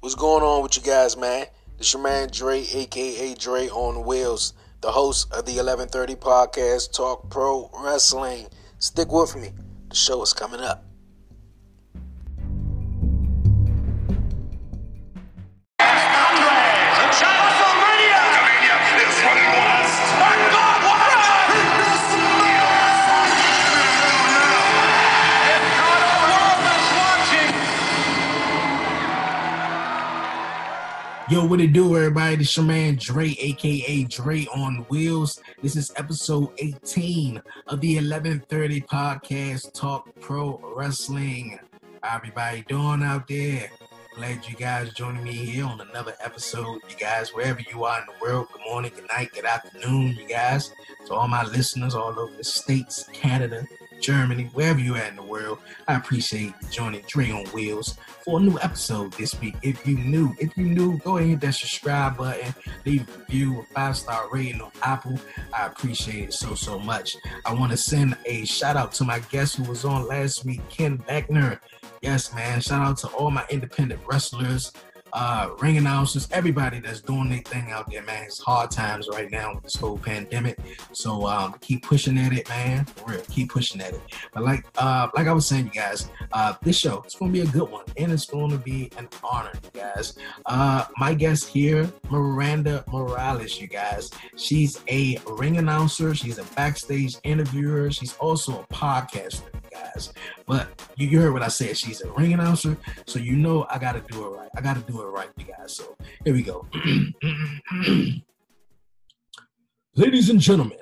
What's going on with you guys, man? This your man Dre, aka Dre on Wheels, the host of the 1130 podcast Talk Pro Wrestling. Stick with me. The show is coming up. Yo, what it do, everybody? This your man Dre, aka Dre on Wheels. This is episode 18 of the 1130 podcast Talk Pro Wrestling. How everybody doing out there? Glad you guys joining me here on another episode. You guys, wherever you are in the world, good morning, good night, good afternoon, you guys. To all my listeners all over the states, Canada, Germany, wherever you're at in the world. I appreciate joining Dre on Wheels for a new episode this week. If you new, if you new, go ahead and hit that subscribe button, leave a review, a five star rating on Apple. I appreciate it so so much. I want to send a shout out to my guest who was on last week, Ken Beckner. Yes, man. Shout out to all my independent wrestlers uh, ring announcers, everybody that's doing their thing out there, man. It's hard times right now with this whole pandemic. So um, keep pushing at it, man. For real, keep pushing at it. But like uh, like I was saying, you guys, uh, this show it's gonna be a good one, and it's gonna be an honor, you guys. Uh, my guest here, Miranda Morales, you guys. She's a ring announcer. She's a backstage interviewer. She's also a podcaster guys. But you, heard what I said. She's a ring announcer, so you know I got to do it right. I got to do it right, you guys. So here we go. Ladies and gentlemen,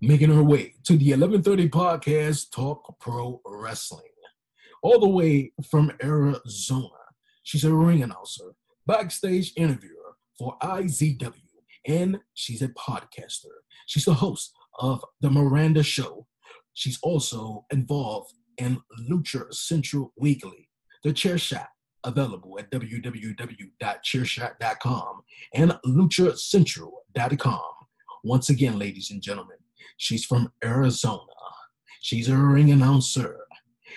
making her way to the 1130 podcast Talk Pro Wrestling, all the way from Arizona. She's a ring announcer, backstage interviewer for IZW, and she's a podcaster. She's the host of The Miranda Show She's also involved in Lucha Central Weekly, The Chair Shot, available at www.chairshot.com and luchacentral.com. Once again, ladies and gentlemen, she's from Arizona. She's a ring announcer.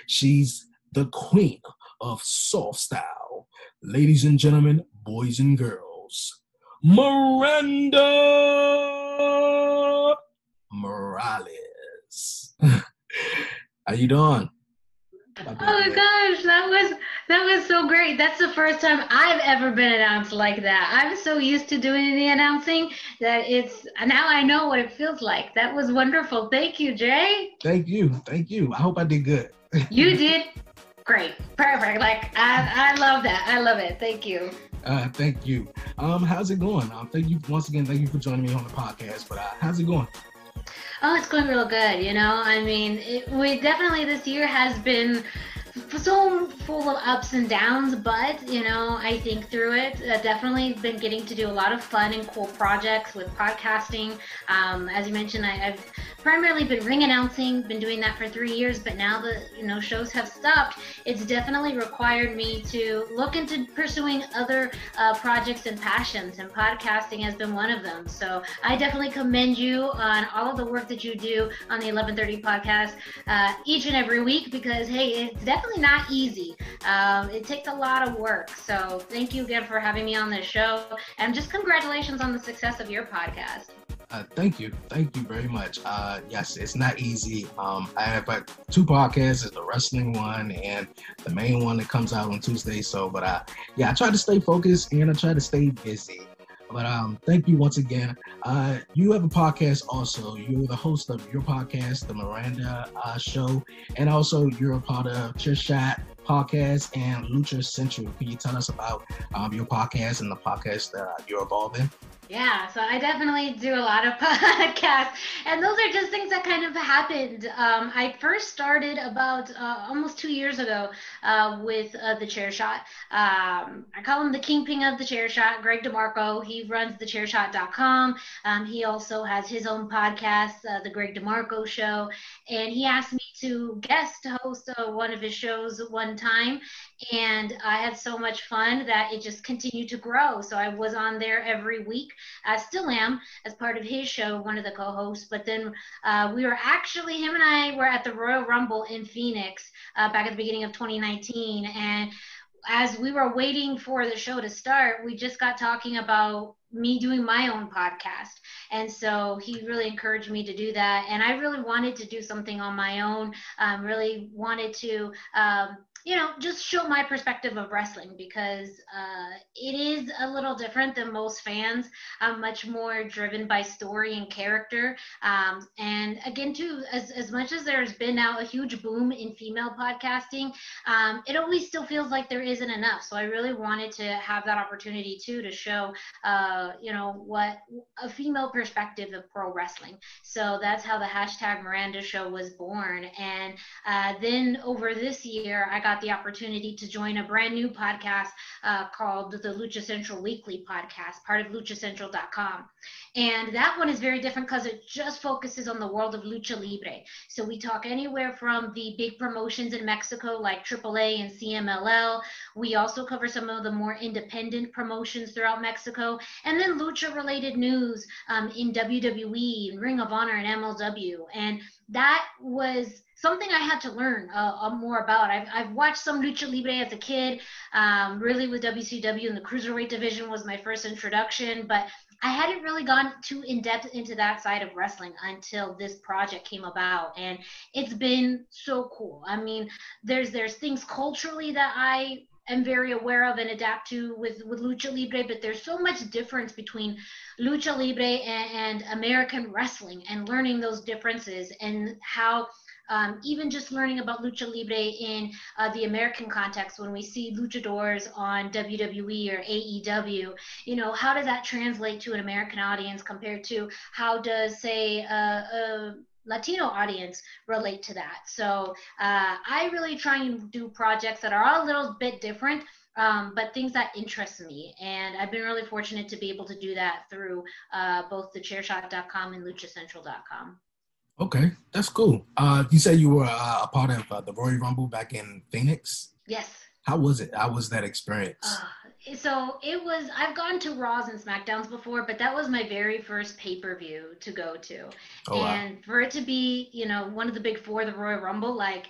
She's the queen of soft style. Ladies and gentlemen, boys and girls, Miranda Morales. How you doing? Oh my gosh, that was that was so great. That's the first time I've ever been announced like that. I'm so used to doing the announcing that it's now I know what it feels like. That was wonderful. Thank you, Jay. Thank you. Thank you. I hope I did good. you did great. Perfect. Like I I love that. I love it. Thank you. Uh, thank you. Um, how's it going? Um, thank you once again. Thank you for joining me on the podcast. But uh, how's it going? Oh, it's going real good. You know, I mean, it, we definitely this year has been so full of ups and downs, but you know, I think through it, uh, definitely been getting to do a lot of fun and cool projects with podcasting. Um, as you mentioned, I, have primarily been ring announcing, been doing that for three years, but now the you know shows have stopped. It's definitely required me to look into pursuing other uh, projects and passions, and podcasting has been one of them. So I definitely commend you on all of the work that you do on the 1130 podcast uh, each and every week because hey, it's definitely definitely not easy. Um, it takes a lot of work. So thank you again for having me on this show. And just congratulations on the success of your podcast. Uh, thank you, thank you very much. Uh, yes, it's not easy. Um, I have uh, two podcasts: the wrestling one and the main one that comes out on Tuesday. So, but uh, yeah, I try to stay focused and I try to stay busy. But um, thank you once again. Uh, you have a podcast also. You're the host of your podcast, The Miranda uh, Show, and also you're a part of Chair Shot podcast and Lucha Central. Can you tell us about um, your podcast and the podcast that you're involved in? Yeah, so I definitely do a lot of podcasts, and those are just things that kind of happened. Um, I first started about uh, almost two years ago uh, with uh, the Chair Shot. Um, I call him the kingpin of the Chair Shot, Greg DeMarco. He runs thechairshot.com. Um, he also has his own podcast, uh, The Greg DeMarco Show, and he asked me to guest host uh, one of his shows one time, and I had so much fun that it just continued to grow. So I was on there every week. I still am as part of his show, one of the co-hosts. But then uh, we were actually him and I were at the Royal Rumble in Phoenix uh, back at the beginning of 2019, and as we were waiting for the show to start, we just got talking about me doing my own podcast. And so he really encouraged me to do that. And I really wanted to do something on my own, um, really wanted to. Um, you know, just show my perspective of wrestling because uh, it is a little different than most fans. I'm much more driven by story and character. Um, and again, too, as, as much as there's been now a huge boom in female podcasting, um, it always still feels like there isn't enough. So I really wanted to have that opportunity too to show, uh, you know, what a female perspective of pro wrestling. So that's how the hashtag Miranda Show was born. And uh, then over this year, I got got the opportunity to join a brand new podcast uh, called the Lucha Central Weekly podcast, part of luchacentral.com. And that one is very different because it just focuses on the world of lucha libre. So we talk anywhere from the big promotions in Mexico like AAA and CMLL. We also cover some of the more independent promotions throughout Mexico, and then lucha related news um, in WWE, and Ring of Honor, and MLW. And that was something I had to learn uh, uh, more about. I've, I've watched some lucha libre as a kid, um, really with WCW and the cruiserweight division was my first introduction, but I hadn't really gone too in depth into that side of wrestling until this project came about, and it's been so cool. I mean, there's there's things culturally that I am very aware of and adapt to with with lucha libre but there's so much difference between lucha libre and, and american wrestling and learning those differences and how um, even just learning about lucha libre in uh, the American context, when we see luchadors on WWE or AEW, you know, how does that translate to an American audience compared to how does, say, a Latino audience relate to that? So uh, I really try and do projects that are a little bit different. Um, but things that interest me. And I've been really fortunate to be able to do that through uh, both thechairshot.com and luchacentral.com. Okay, that's cool. Uh, you said you were uh, a part of uh, the Royal Rumble back in Phoenix. Yes. How was it? How was that experience? Uh, so it was. I've gone to Raws and Smackdowns before, but that was my very first pay per view to go to, oh, and wow. for it to be, you know, one of the big four, the Royal Rumble, like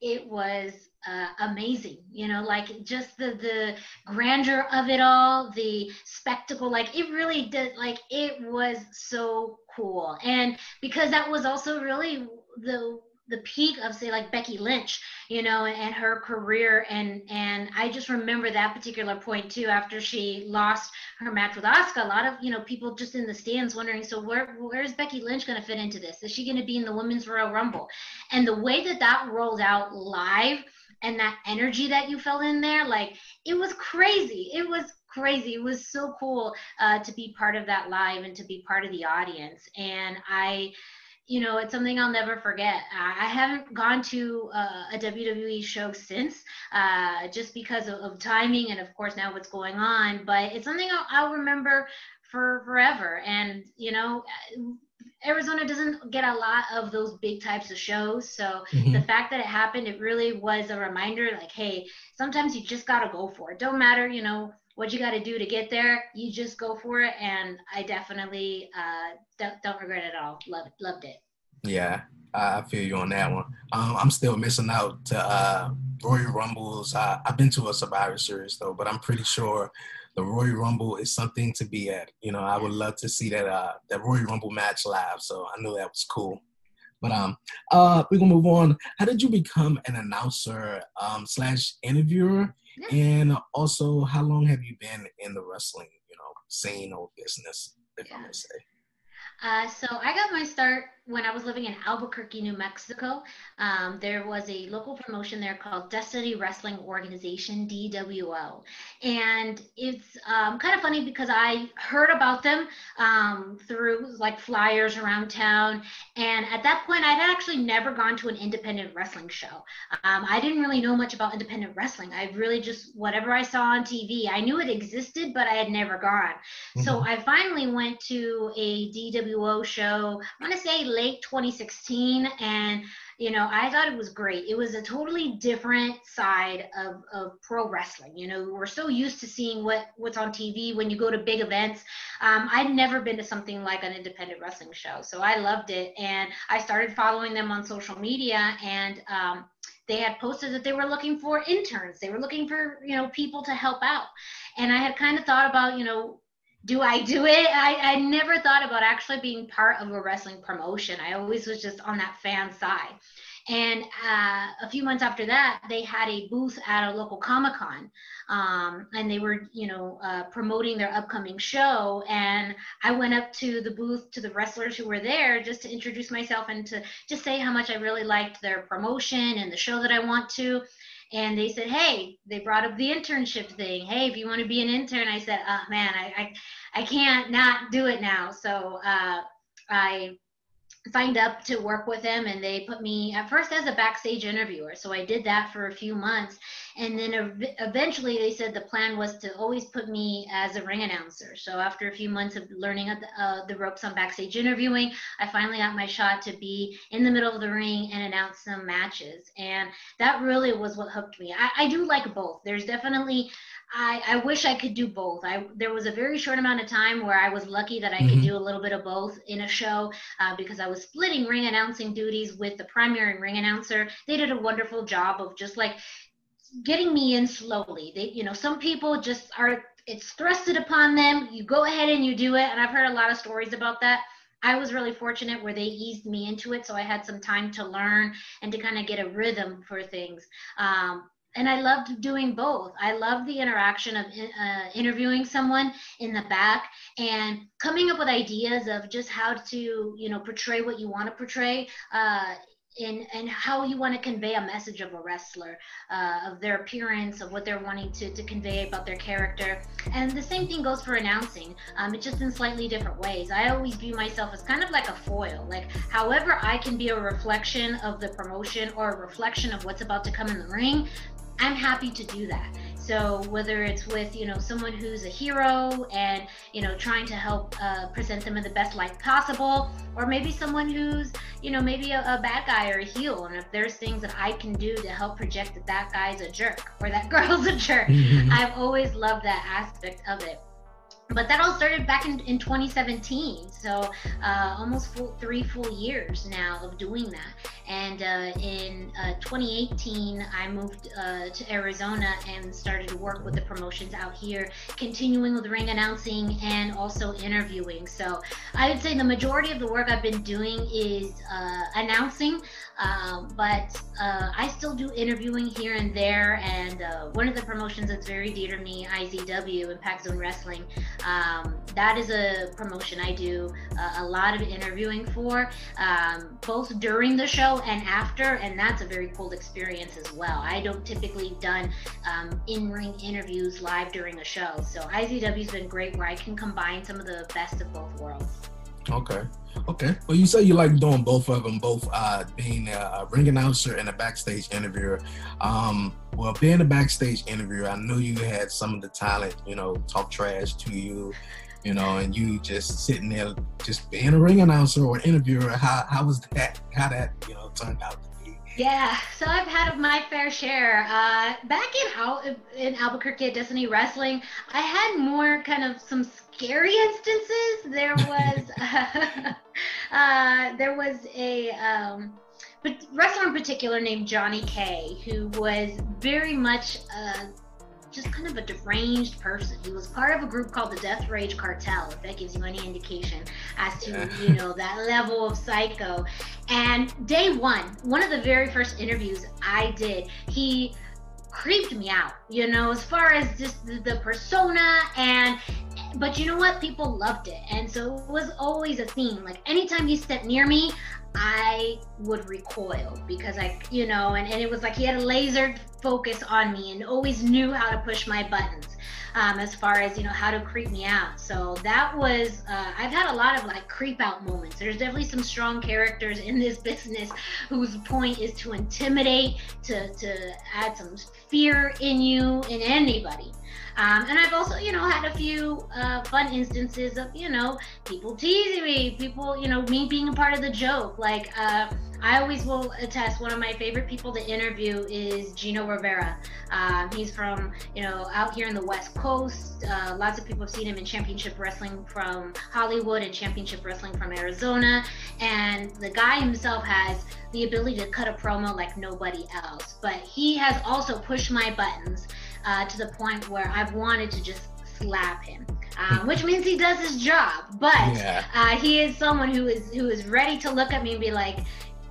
it was uh, amazing you know like just the the grandeur of it all the spectacle like it really did like it was so cool and because that was also really the the peak of say like Becky Lynch, you know, and her career and and I just remember that particular point too after she lost her match with Asuka. A lot of you know people just in the stands wondering, so where where's Becky Lynch going to fit into this? Is she going to be in the Women's Royal Rumble? And the way that that rolled out live and that energy that you felt in there, like it was crazy. It was crazy. It was so cool uh, to be part of that live and to be part of the audience. And I you know, it's something I'll never forget. I haven't gone to uh, a WWE show since, uh, just because of, of, timing and, of course, now what's going on. But it's something I'll, I'll remember for forever. And you know, Arizona doesn't get a lot of those big types of shows. So mm-hmm. the fact that it happened, it really was a reminder. Like, hey, sometimes you just gotta go for it. Don't matter, you know what you got to do to get there. You just go for it, and I definitely uh, don't, don't regret it at all. Loved loved it. Yeah, I feel you on that one. Um, I'm still missing out to uh, Royal Rumbles. Uh, I've been to a Survivor Series though, but I'm pretty sure the Royal Rumble is something to be at. You know, I would love to see that uh, that Royal Rumble match live. So I know that was cool. But um, uh, we're gonna move on. How did you become an announcer um, slash interviewer? And also, how long have you been in the wrestling, you know, scene or business, if. I may say? Uh, so I got my start when I was living in Albuquerque, New Mexico, um, there was a local promotion there called Destiny Wrestling Organization, DWO. And it's um, kind of funny because I heard about them um, through like flyers around town. And at that point, I'd actually never gone to an independent wrestling show. Um, I didn't really know much about independent wrestling. I really just, whatever I saw on TV, I knew it existed, but I had never gone. Mm-hmm. So I finally went to a DWO show, I want to say late 2016 and you know i thought it was great it was a totally different side of, of pro wrestling you know we're so used to seeing what what's on tv when you go to big events um, i'd never been to something like an independent wrestling show so i loved it and i started following them on social media and um, they had posted that they were looking for interns. They were looking for, you know, people to help out. And I had kind of thought about, you know, do I do it? I, I never thought about actually being part of a wrestling promotion. I always was just on that fan side. And uh, a few months after that, they had a booth at a local Comic Con, um, and they were, you know, uh, promoting their upcoming show. And I went up to the booth to the wrestlers who were there just to introduce myself and to just say how much I really liked their promotion and the show that I want to and they said, "Hey," they brought up the internship thing. Hey, if you want to be an intern, I said, "Oh man, I I, I can't not do it now." So uh, I signed up to work with them and they put me at first as a backstage interviewer so i did that for a few months and then ev- eventually they said the plan was to always put me as a ring announcer so after a few months of learning the, uh, the ropes on backstage interviewing i finally got my shot to be in the middle of the ring and announce some matches and that really was what hooked me i, I do like both there's definitely I, I wish I could do both. I there was a very short amount of time where I was lucky that I mm-hmm. could do a little bit of both in a show uh, because I was splitting ring announcing duties with the primary ring announcer. They did a wonderful job of just like getting me in slowly. They, you know, some people just are it's thrusted upon them. You go ahead and you do it, and I've heard a lot of stories about that. I was really fortunate where they eased me into it, so I had some time to learn and to kind of get a rhythm for things. Um, and I loved doing both. I loved the interaction of uh, interviewing someone in the back and coming up with ideas of just how to, you know, portray what you want to portray. Uh, in, and how you want to convey a message of a wrestler, uh, of their appearance, of what they're wanting to, to convey about their character. And the same thing goes for announcing. Um, it's just in slightly different ways. I always view myself as kind of like a foil. Like, however, I can be a reflection of the promotion or a reflection of what's about to come in the ring, I'm happy to do that. So whether it's with you know someone who's a hero and you know trying to help uh, present them in the best light possible, or maybe someone who's you know maybe a, a, bad guy or a heel, and if there's things that I can do to help project that that guy's a jerk or that girl's a jerk, mm-hmm. I've always loved that aspect of it but that all started back in, in 2017 so uh, almost full, three full years now of doing that. And uh, in uh, 2018 i moved uh, to arizona and started to work with the promotions out here continuing with ring announcing and also interviewing. So i would say the majority of the work i've been doing is uh, announcing um, but uh, I still do interviewing here and there. And uh, one of the promotions that's very dear to me, IZW, Impact Zone Wrestling, um, that is a promotion I do uh, a lot of interviewing for, um, both during the show and after. And that's a very cool experience as well. I don't typically done um, in-ring interviews live during a show. So IZW's been great where I can combine some of the best of both worlds. Okay. Okay. Well, you say you like doing both of them, both uh, being a, ring announcer and a backstage interviewer. Um, well, being a backstage interviewer, I knew you had some of the talent, you know, talk trash to you, you know, and you just sitting there, just being a ring announcer or interviewer. How how was that? How that you know turned out? To be? Yeah, so I've had my fair share. Uh, back in Al- in Albuquerque at Destiny Wrestling, I had more kind of some scary instances. There was uh, uh, there was a um, but wrestler in particular named Johnny K, who was very much uh, just kind of a deranged person. He was part of a group called the Death Rage Cartel, if that gives you any indication as to, yeah. you know, that level of psycho. And day one, one of the very first interviews I did, he creeped me out, you know, as far as just the, the persona and but you know what? People loved it. And so it was always a theme. Like anytime he stepped near me, I would recoil because I, you know, and, and it was like he had a laser focus on me and always knew how to push my buttons um, as far as, you know, how to creep me out. So that was, uh, I've had a lot of like creep out moments. There's definitely some strong characters in this business whose point is to intimidate, to, to add some fear in you, in anybody. Um, and I've also, you know, had a few uh, fun instances of, you know, people teasing me, people, you know, me being a part of the joke. Like, uh, I always will attest. One of my favorite people to interview is Gino Rivera. Um, he's from you know out here in the West Coast. Uh, lots of people have seen him in Championship Wrestling from Hollywood and Championship Wrestling from Arizona. And the guy himself has the ability to cut a promo like nobody else. But he has also pushed my buttons uh, to the point where I've wanted to just slap him. Um, which means he does his job. But yeah. uh, he is someone who is who is ready to look at me and be like,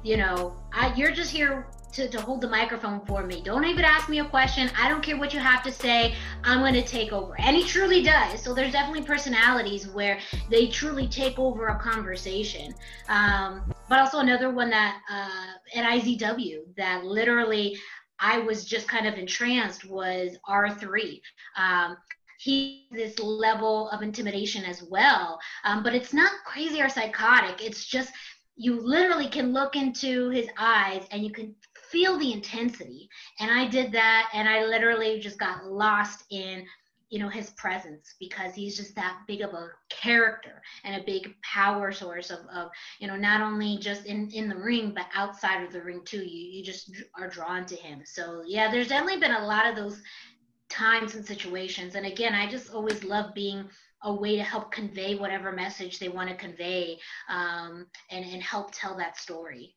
you know, I, you're just here to, to hold the microphone for me. Don't even ask me a question. I don't care what you have to say. I'm going to take over. And he truly does. So there's definitely personalities where they truly take over a conversation. Um, but also another one that uh, at IZW that literally I was just kind of entranced was R3. Um, he this level of intimidation as well um, but it's not crazy or psychotic it's just you literally can look into his eyes and you can feel the intensity and i did that and i literally just got lost in you know his presence because he's just that big of a character and a big power source of, of you know not only just in in the ring but outside of the ring too you you just are drawn to him so yeah there's definitely been a lot of those times and situations and again i just always love being a way to help convey whatever message they want to convey um, and, and help tell that story.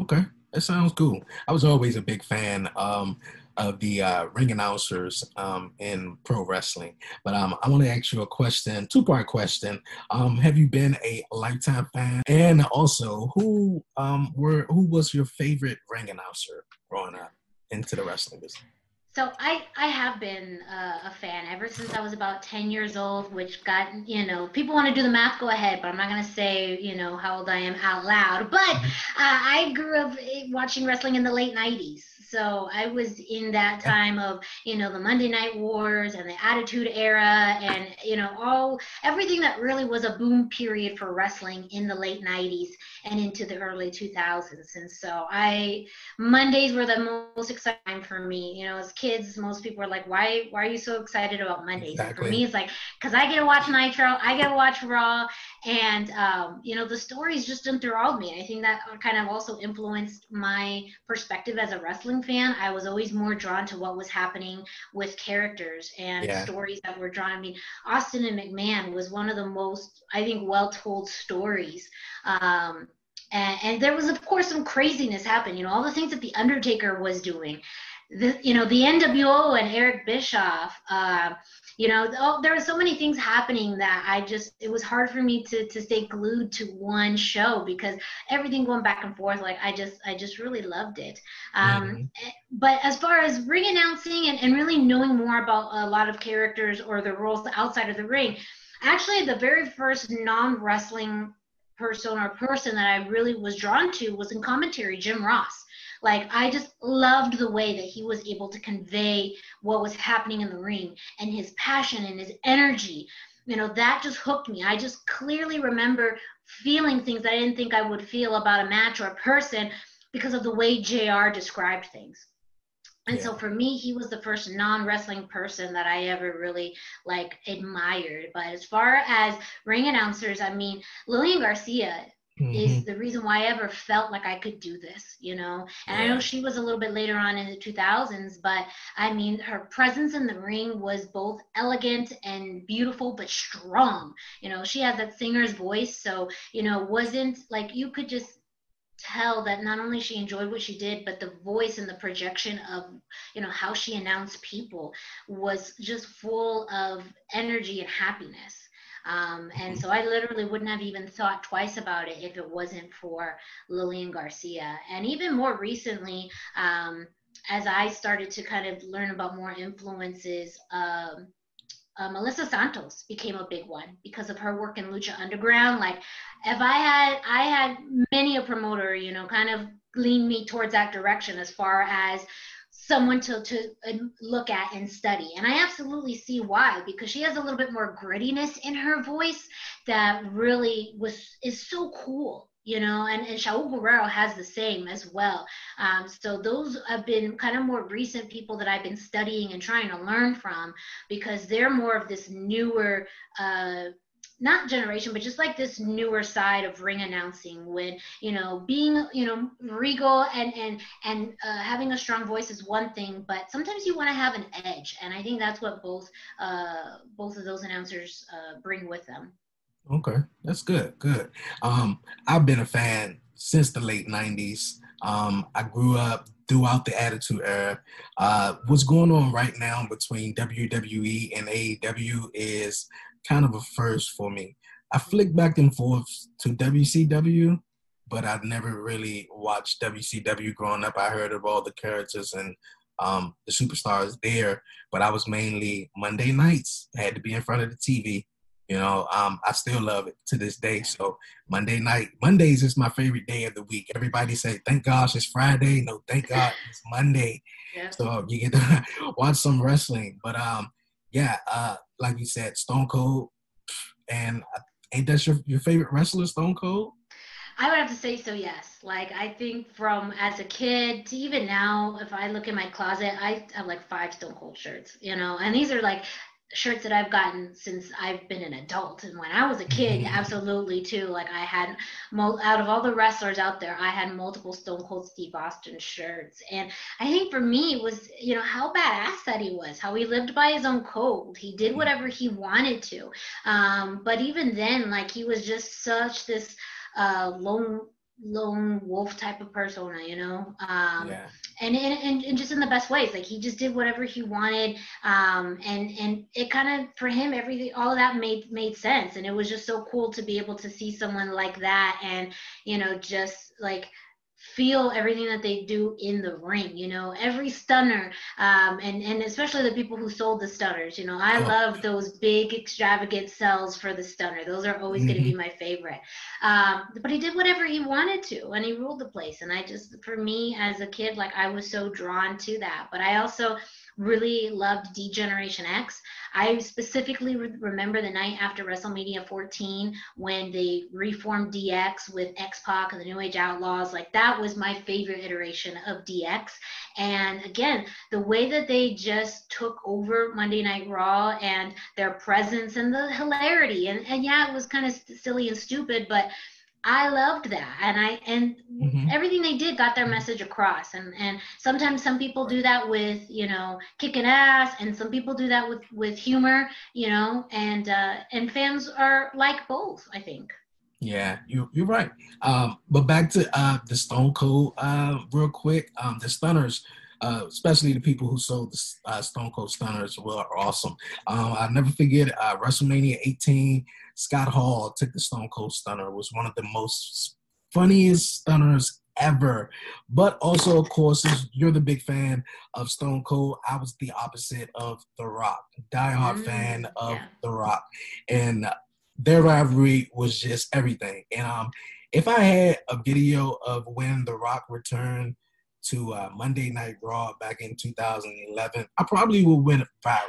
Okay, that sounds cool. I was always a big fan um, of the uh, ring announcers um, in pro wrestling, but um, I want to ask you a question, two part question. Um, have you been a lifetime fan? And also, who um, were who was your favorite ring announcer growing up into the wrestling business? So I, I have been uh, a fan ever since I was about 10 years old, which got, you know, people want to do the math, go ahead, but I'm not going to say, you know, how old I am out loud. But uh, I grew up eh, watching wrestling in the late 90s. So I was in that time of, you know, the Monday Night Wars and the Attitude Era and, you know, all everything that really was a boom period for wrestling in the late 90s and into the early 2000s. And so I, Mondays were the most exciting for me. You know, as kids, most people are like, why, why are you so excited about Mondays? Exactly. For me, it's like, because I get to watch Nitro, I get to watch Raw, and, um, you know, the stories just enthralled me. I think that kind of also influenced my perspective as a wrestling fan, I was always more drawn to what was happening with characters and yeah. stories that were drawn. I mean, Austin and McMahon was one of the most, I think, well told stories. Um, and, and, there was, of course, some craziness happening. You know, all the things that the Undertaker was doing. The, you know, the NWO and Eric Bischoff. Uh, you know oh, there were so many things happening that i just it was hard for me to to stay glued to one show because everything going back and forth like i just i just really loved it um, mm-hmm. Eh, but as far as ring announcing and, and really knowing more about a lot of characters or the roles outside of the ring actually the very first non-wrestling person or person that i really was drawn to was in commentary jim ross like I just loved the way that he was able to convey what was happening in the ring and his passion and his energy. You know, that just hooked me. I just clearly remember feeling things I didn't think I would feel about a match or a person because of the way JR described things. And yeah. so for me, he was the first non-wrestling person that I ever really like admired. But as far as ring announcers, I mean, Lillian Garcia Mm-hmm. is the reason why I ever felt like I could do this, you know. And yeah. I know she was a little bit later on in the 2000s, but I mean, her presence in the ring was both elegant and beautiful, but strong. You know, she had that singer's voice, so you know, wasn't like you could just tell that not only she enjoyed what she did but the voice and the projection of you know how she announced people was just full of energy and happiness um, and mm-hmm. so I literally wouldn't have even thought twice about it if it wasn't for Lillian Garcia. And even more recently, um, as I started to kind of learn about more influences, um, uh, Melissa Santos became a big one because of her work in Lucha Underground. Like, if I had, I had many a promoter, you know, kind of lean me towards that direction as far as someone to, to uh, look at and study. And I absolutely see why, because she has a little bit more grittiness in her voice that really was is so cool, you know, and, and Shaul Guerrero has the same as well. Um, so those have been kind of more recent people that I've been studying and trying to learn from because they're more of this newer uh, not generation, but just like this newer side of ring announcing when, you know, being, you know, regal and, and, and uh, having a strong voice is one thing, but sometimes you want to have an edge. And I think that's what both, uh, both of those announcers uh, bring with them. Okay, that's good. Good. Um, I've been a fan since the late '90s. Um, I grew up throughout the Attitude Era. Uh, what's going on right now between WWE and AEW is kind of a first for me. I flick back and forth to WCW, but I've never really watched WCW growing up. I heard of all the characters and um, the superstars there, but I was mainly Monday nights. I had to be in front of the TV you know, um, I still love it to this day. So Monday night, Mondays is my favorite day of the week. Everybody say, "Thank gosh it's Friday." No, thank God it's Monday. Yeah. So you get to watch some wrestling. But um, yeah, uh, like you said, Stone Cold, and ain't that your your favorite wrestler, Stone Cold? I would have to say so, yes. Like I think from as a kid to even now, if I look in my closet, I have like five Stone Cold shirts, you know, and these are like shirts that I've gotten since I've been an adult. And when I was a kid, mm-hmm. absolutely too. Like I had, out of all the wrestlers out there, I had multiple Stone Cold Steve Austin shirts. And I think for me, it was, you know, how badass that he was, how he lived by his own code. He did mm-hmm. whatever he wanted to. Um, but even then, like he was just such this uh, lone lone wolf type of persona, you know? Um, yeah. And, and, and just in the best ways. Like he just did whatever he wanted. Um, and, and it kind of, for him, everything, all of that made, made sense. And it was just so cool to be able to see someone like that and, you know, just like, feel everything that they do in the ring you know every stunner um, and and especially the people who sold the stunners you know i oh. love those big extravagant sells for the stunner those are always mm-hmm. going to be my favorite um, but he did whatever he wanted to and he ruled the place and i just for me as a kid like i was so drawn to that but i also really loved D-Generation X. I specifically re- remember the night after WrestleMania 14 when they reformed DX with X Pac and the New Age Outlaws. Like that was my favorite iteration of DX. And again, the way that they just took over Monday Night Raw and their presence and the hilarity. And, and yeah, it was kind of silly and stupid, but I loved that, and I and mm-hmm. everything they did got their message across. And and sometimes some people do that with you know kicking ass, and some people do that with with humor, you know. And uh, and fans are like both, I think. Yeah, you you're right. Um, but back to uh, the Stone Cold, uh, real quick. Um, the Stunners. Uh, especially the people who sold the uh, Stone Cold Stunners were awesome. Um, I'll never forget uh, WrestleMania 18. Scott Hall took the Stone Cold Stunner. It was one of the most funniest stunners ever. But also, of course, you're the big fan of Stone Cold. I was the opposite of The Rock, diehard mm, fan of yeah. The Rock, and their rivalry was just everything. And um, if I had a video of when The Rock returned to uh, Monday Night Raw back in 2011, I probably would went viral.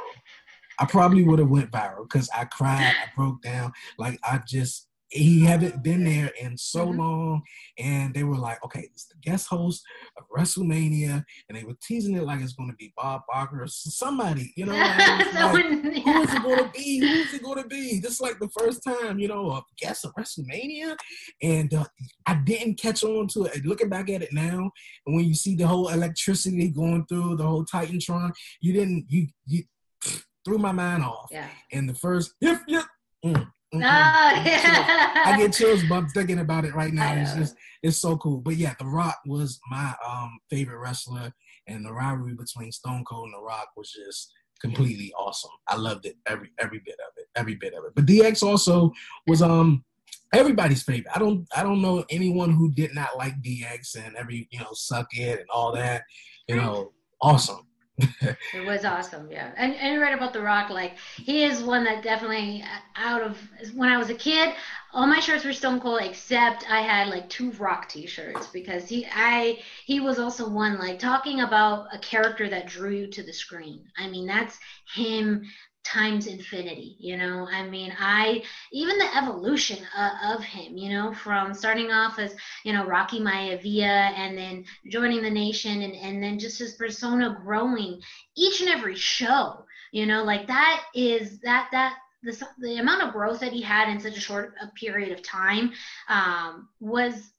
I probably would have went viral because I cried, I broke down. Like I just he haven't been there in so mm-hmm. long, and they were like, "Okay, it's the guest host of WrestleMania," and they were teasing it like it's going to be Bob Barker or somebody, you know. like, yeah. Who is it going to be? Who is it going to be? This is like the first time, you know, a guest of WrestleMania, and uh, I didn't catch on to it. Looking back at it now, and when you see the whole electricity going through the whole Titantron, you didn't you you threw my mind off. Yeah. And the first, if you, mm, yeah. I get chills bumps thinking about it right now. It's just, it's so cool. But yeah, The Rock was my um favorite wrestler, and the rivalry between Stone Cold and The Rock was just completely awesome. I loved it every every bit of it, every bit of it. But DX also was um everybody's favorite. I don't I don't know anyone who did not like DX and every you know suck it and all that. You know, awesome it was awesome, yeah. And and you're right about The Rock. Like he is one that definitely uh, out of when I was a kid, all my shirts were Stone Cold except I had like two Rock T-shirts because he I he was also one like talking about a character that drew you to the screen. I mean that's him times infinity you know? I mean i even the evolution uh, of him you know from starting off as you know rocky maivia and then joining the nation and, and then just his persona growing each and every show you know? Like that is that that the, the amount of growth that he had in such a short a period of time um, was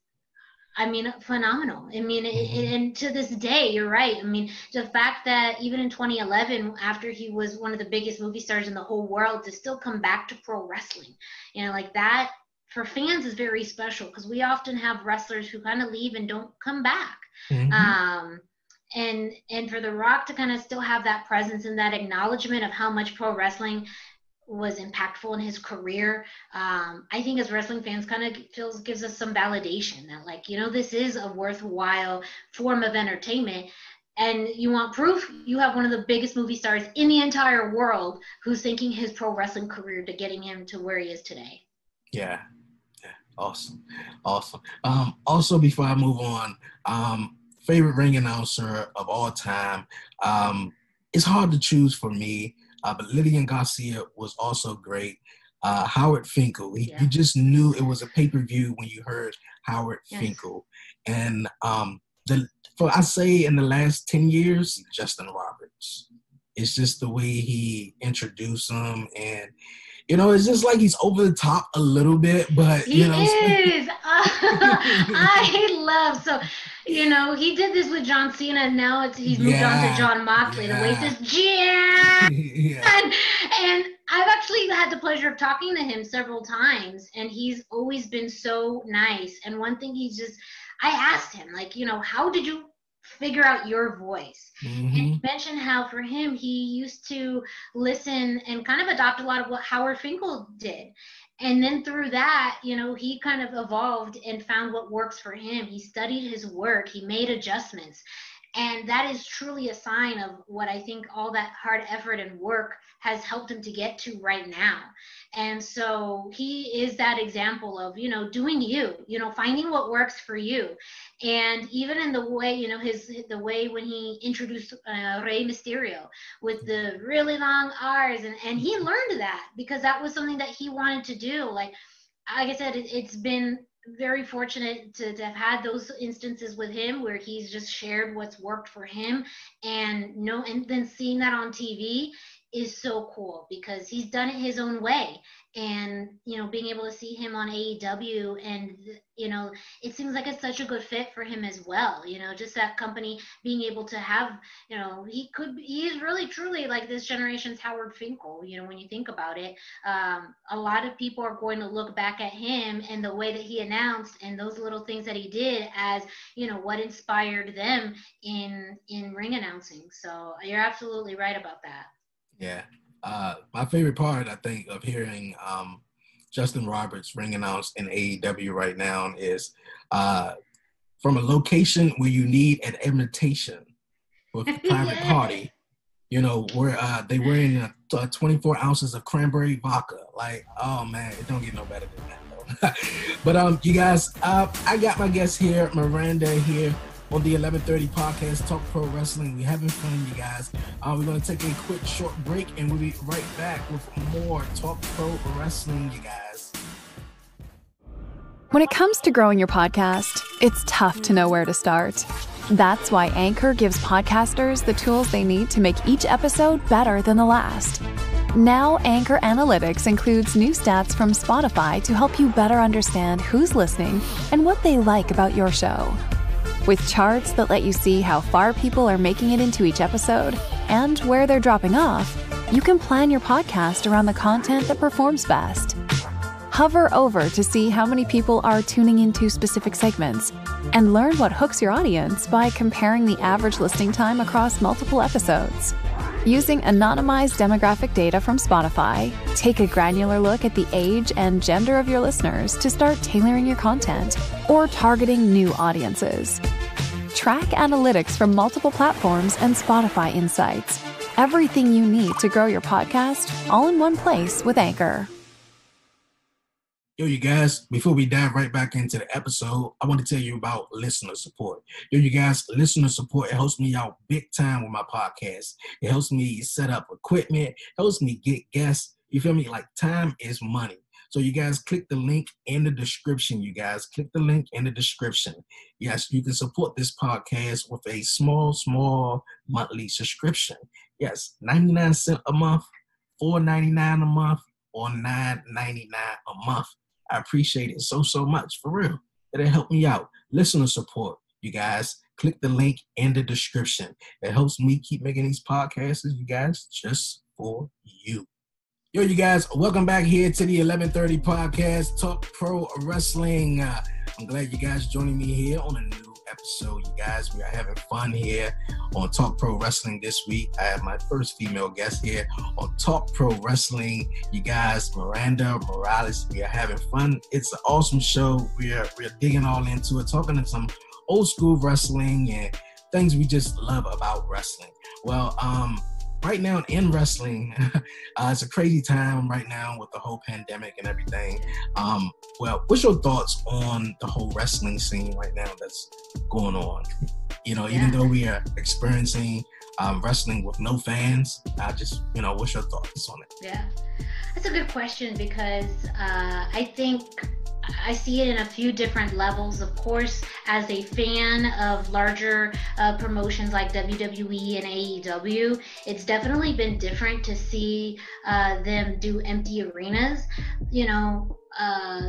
I mean, phenomenal. I mean, mm-hmm. and to this day, you're right. I mean, the fact that even in 2011, after he was one of the biggest movie stars in the whole world, to still come back to pro wrestling, you know, like that for fans is very special because we often have wrestlers who kind of leave and don't come back. Mm-hmm. Um, and and for The Rock to kind of still have that presence and that acknowledgement of how much pro wrestling was impactful in his career. Um, I think as wrestling fans, kind of feels gives us some validation that like you know this is a worthwhile form of entertainment. And you want proof? You have one of the biggest movie stars in the entire world who's thinking his pro wrestling career to getting him to where he is today. Yeah, yeah, awesome, awesome. Um, also, before I move on, um, favorite ring announcer of all time. Um, it's hard to choose for me. Uh, but Lillian Garcia was also great. Uh, Howard Finkel, he, yeah. you just knew it was a pay per view when you heard Howard yes. Finkel. And um, the for I say in the last ten years, Justin Roberts. It's just the way he introduced them, and you know, it's just like he's over the top a little bit, but he you know, is. I love so you know, he did this with John Cena, and now it's he's moved yeah, on to Jon Moxley. Yeah. The way he says yeah. and, and I've actually had the pleasure of talking to him several times, and he's always been so nice. And one thing he's just, I asked him, like, you know, how did you figure out your voice. Mm-hmm. And he mentioned how for him, he used to listen and kind of adopt a lot of what Howard Finkel did and then through that you know he kind of evolved and found what works for him he studied his work he made adjustments and that is truly a sign of what I think all that hard effort and work has helped him to get to right now. And so he is that example of, you know, doing you, you know, finding what works for you. And even in the way, you know, his, the way when he introduced uh, Rey Mysterio with the really long R's and, and he learned that because that was something that he wanted to do. Like, like I said, it, it's been very fortunate to, to, have had those instances with him where he's just shared what's worked for him and no and then seeing that on TV is so cool because he's done it his own way. And you know being able to see him on AEW and you know it seems like it's such a good fit for him as well you know just that company being able to have you know he could he's really truly like this generation's Howard Finkel you know when you think about it. Um, a lot of people are going to look back at him and the way that he announced and those little things that he did as you know what inspired them in in ring announcing. So you're absolutely right about that yeah uh, my favorite part, I think, of hearing um, Justin Roberts ring announced in AEW right now is uh, from a location where you need an invitation with a private party. You know, where uh, they were in a, uh, 24 ounces of cranberry vodka. Like, oh man, it don't get no better than that but um, you guys, uh, I got my guest here, Miranda here on the 1130 podcast, Talk Pro Wrestling. We're having fun, you guys. Uh, we're to take a quick short break and we'll be right back with more Talk Pro Wrestling, you guys. When it comes to growing your podcast, it's tough to know where to start. That's why Anchor gives podcasters the tools they need to make each episode better than the last. Now, Anchor Analytics includes new stats from Spotify to help you better understand who's listening and what they like about your show. With charts that let you see how far people are making it into each episode and where they're dropping off, you can plan your podcast around the content that performs best. Hover over to see how many people are tuning into specific segments and learn what hooks your audience by comparing the average listening time across multiple episodes. Using anonymized demographic data from Spotify, take a granular look at the age and gender of your listeners to start tailoring your content or targeting new audiences. Track analytics from multiple platforms and Spotify insights. Everything you need to grow your podcast all in one place with Anchor. Yo, you guys, before we dive right back into the episode, I want to tell you about listener support. Yo, you guys, listener support, it helps me out big time with my podcast. It helps me set up equipment, helps me get guests. You feel me? Like time is money. So you guys click the link in the description. You guys click the link in the description. Yes, you can support this podcast with a small, small monthly subscription. Yes, 99 cent a month, 4.99 a month, or $9.99 a month. I appreciate it so, so much. For real. It'll help me out. Listener support, you guys. Click the link in the description. It helps me keep making these podcasts, you guys, just for you. Yo, you guys, welcome back here to the 1130 podcast, Talk Pro Wrestling. Uh, I'm glad you guys joining me here on a new episode. You guys, we are having fun here on Talk Pro Wrestling this week. I have my first female guest here on Talk Pro Wrestling. You guys, Miranda Morales. We are having fun. It's an awesome show. We are we're digging all into it, talking to some old school wrestling and things we just love about wrestling. Well, um, right now in wrestling, uh, it's a crazy time right now with the whole pandemic and everything. Um, well, what's your thoughts on the whole wrestling scene right now that's going on? You know, yeah. even though we are experiencing um, wrestling with no fans, I just, you know, what's your thoughts on it? Yeah, that's a good question because uh, I think I see it in a few different levels. Of course, as a fan of larger uh, promotions like WWE and AEW, it's definitely been different to see uh, them do empty arenas. You know, uh,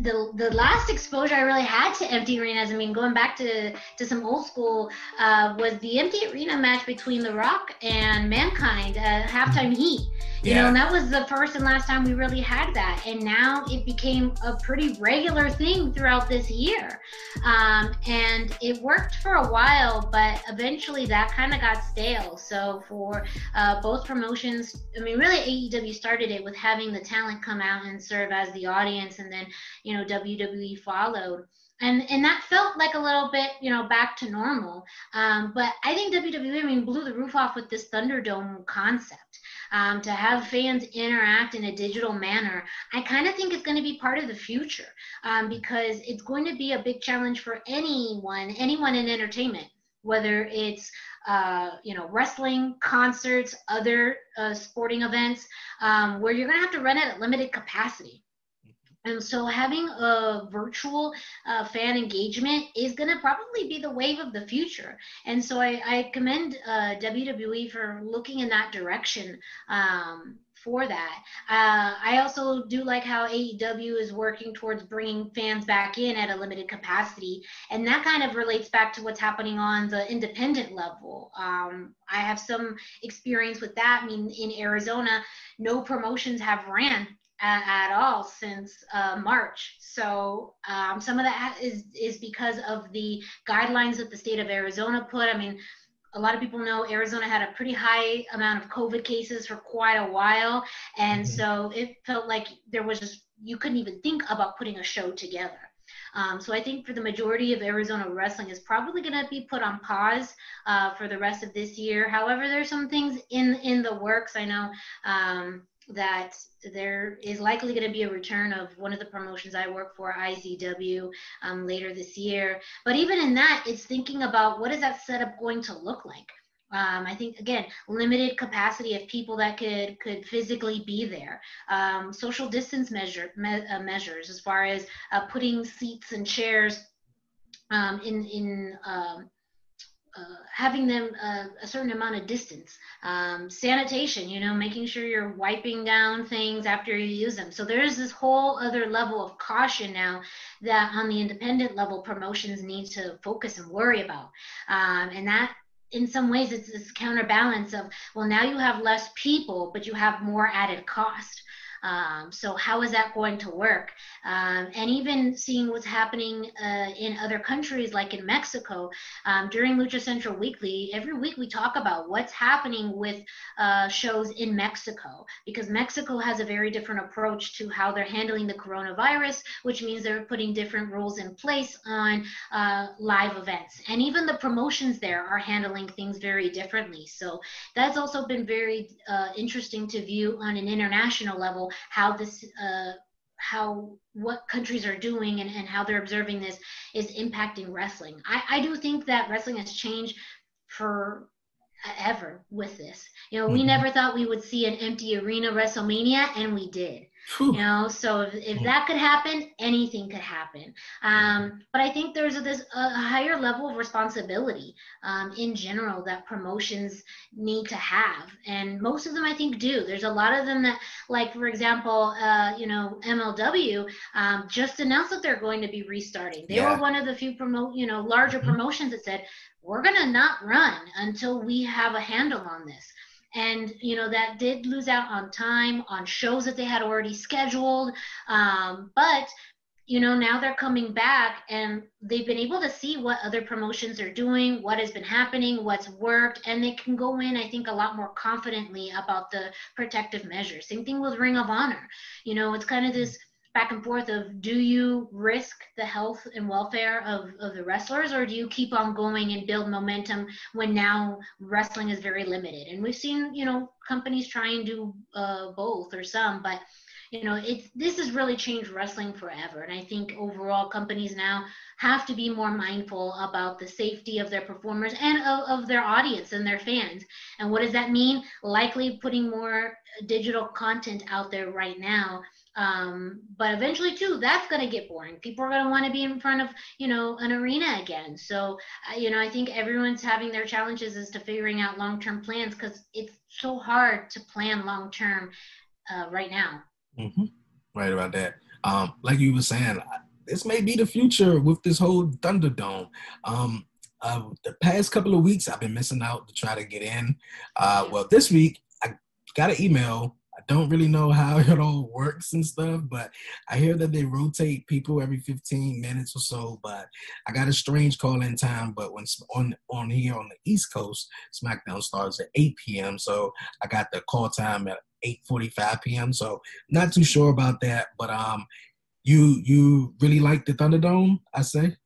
the the last exposure I really had to empty arenas, I mean, going back to to some old school, uh, was the empty arena match between The Rock and Mankind at halftime heat. You yeah. know, and that was the first and last time we really had that. And now it became a pretty regular thing throughout this year. Um, and it worked for a while, but eventually that kind of got stale. So for uh, both promotions, I mean, really AEW started it with having the talent come out and serve as the audience, and then you know WWE followed and and that felt like a little bit you know back to normal um, but i think wwe I mean, blew the roof off with this thunderdome concept um, to have fans interact in a digital manner, I kind of think it's going to be part of the future um, because it's going to be a big challenge for anyone, anyone in entertainment, whether it's uh, you know, wrestling, concerts, other uh, sporting events, um, where you're going to have to run it at limited capacity. And so having a virtual uh, fan engagement is going to probably be the wave of the future. And so I, I commend uh, WWE for looking in that direction um, for that. Uh, I also do like how AEW is working towards bringing fans back in at a limited capacity. And that kind of relates back to what's happening on the independent level. Um, I have some experience with that. I mean, in Arizona, no promotions have ran at, at all since uh, March. So um, some of that is is because of the guidelines that the state of Arizona put. I mean, a lot of people know Arizona had a pretty high amount of COVID cases for quite a while, and mm-hmm. so it felt like there was just you couldn't even think about putting a show together. Um, so I think for the majority of Arizona wrestling is probably going to be put on pause uh, for the rest of this year. However, there's some things in in the works. I know um, that there is likely going to be a return of one of the promotions I work for, IZW, um, later this year. But even in that, it's thinking about what is that setup going to look like. Um, I think again, limited capacity of people that could could physically be there. Um, social distance measure me, uh, measures as far as uh, putting seats and chairs um, in in um, uh, having them uh, a certain amount of distance. Um, sanitation, you know, making sure you're wiping down things after you use them. So there's this whole other level of caution now that on the independent level promotions need to focus and worry about. Um, and that in some ways it's this counterbalance of well now you have less people but you have more added cost um, so how is that going to work? Um, and even seeing what's happening uh, in other countries, like in Mexico, um, during Lucha Central Weekly, every week we talk about what's happening with uh, shows in Mexico, because Mexico has a very different approach to how they're handling the coronavirus, which means they're putting different rules in place on uh, live events. And even the promotions there are handling things very differently. So that's also been very uh, interesting to view on an international level how this uh, how what countries are doing and, and how they're observing this is impacting wrestling. I, I do think that wrestling has changed for ever with this. You know, mm-hmm. we never thought we would see an empty arena WrestleMania, and we did. Whew. You know, so if, if that could happen, anything could happen. Um, but I think there's a, this a higher level of responsibility um, in general that promotions need to have, and most of them I think do. There's a lot of them that, like for example, uh, you know, MLW um, just announced that they're going to be restarting. They yeah. were one of the few promote, you know, larger mm-hmm. promotions that said we're going to not run until we have a handle on this and you know that did lose out on time on shows that they had already scheduled. Um, but you know now they're coming back and they've been able to see what other promotions are doing what has been happening what's worked and they can go in i think a lot more confidently about the protective measures. Same thing with ring of honor. You know it's kind of this back and forth of do you risk the health and welfare of, of the wrestlers or do you keep on going and build momentum when now wrestling is very limited? And we've seen you know companies try and do uh, both or some but you know it's this has really changed wrestling forever. And i think overall companies now have to be more mindful about the safety of their performers and of, of their audience and their fans. And what does that mean? Likely putting more digital content out there right now um, but eventually, too, that's going to get boring. People are going to want to be in front of, you know, an arena again. So, uh, you know, I think everyone's having their challenges as to figuring out long term plans because it's so hard to plan long term uh, right now. Mm-hmm. Right about that. Um, like you were saying, this may be the future with this whole Thunderdome. Um, uh, the past couple of weeks, I've been missing out to try to get in. Uh, well, this week, I got an email I don't really know how it all works and stuff, but I hear that they rotate people every 15 minutes or so. But I got a strange call in time. But when on on here on the East Coast, SmackDown starts at 8 p.m. So I got the call time at 8:45 p.m. So not too sure about that. But um, you you really like the Thunderdome? I say.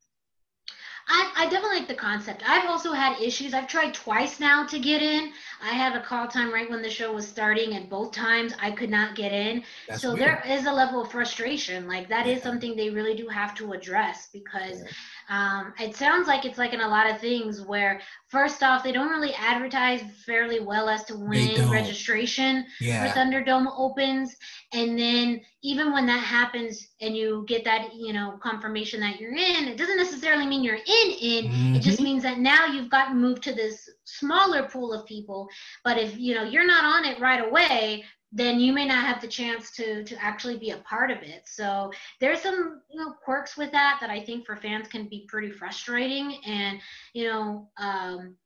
I, I definitely like the concept. I've also had issues. I've tried twice now to get in. I had a call time right when the show was starting, and both times I could not get in. That's so weird. there is a level of frustration. Like that yeah. is something they really do have to address because yeah. um, it sounds like it's like in a lot of things where first off they don't really advertise fairly well as to when registration yeah. for Thunderdome opens, and then even when that happens and you get that you know confirmation that you're in, it doesn't necessarily mean you're in in. Mm-hmm. It just mm-hmm. means that now you've gotten moved to this smaller pool of people but if you know you're not on it right away then you may not have the chance to to actually be a part of it so there's some you know quirks with that that i think for fans can be pretty frustrating and you know um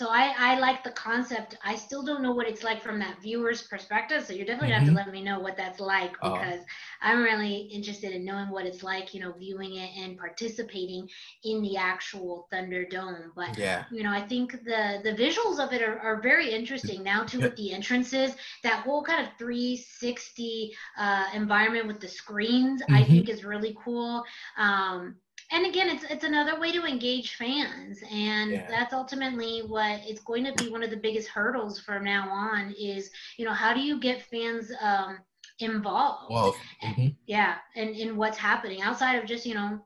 so I, I like the concept. I still don't know what it's like from that viewer's perspective. So you're definitely mm-hmm. have to mm-hmm. let me know what that's like oh. because I'm really interested in knowing what it's like, you know, viewing it and participating in the actual Thunderdome. But yeah. you know, I think the the visuals of it are, are very interesting now too with the entrances. That whole kind of 360 uh, environment with the screens, mm-hmm. I think is really cool. Um, and again it's it's another way to engage fans and yeah. that's ultimately what it's going to be one of the biggest hurdles from now on is you know how do you get fans um, involved well, mm-hmm. yeah and in what's happening outside of just you know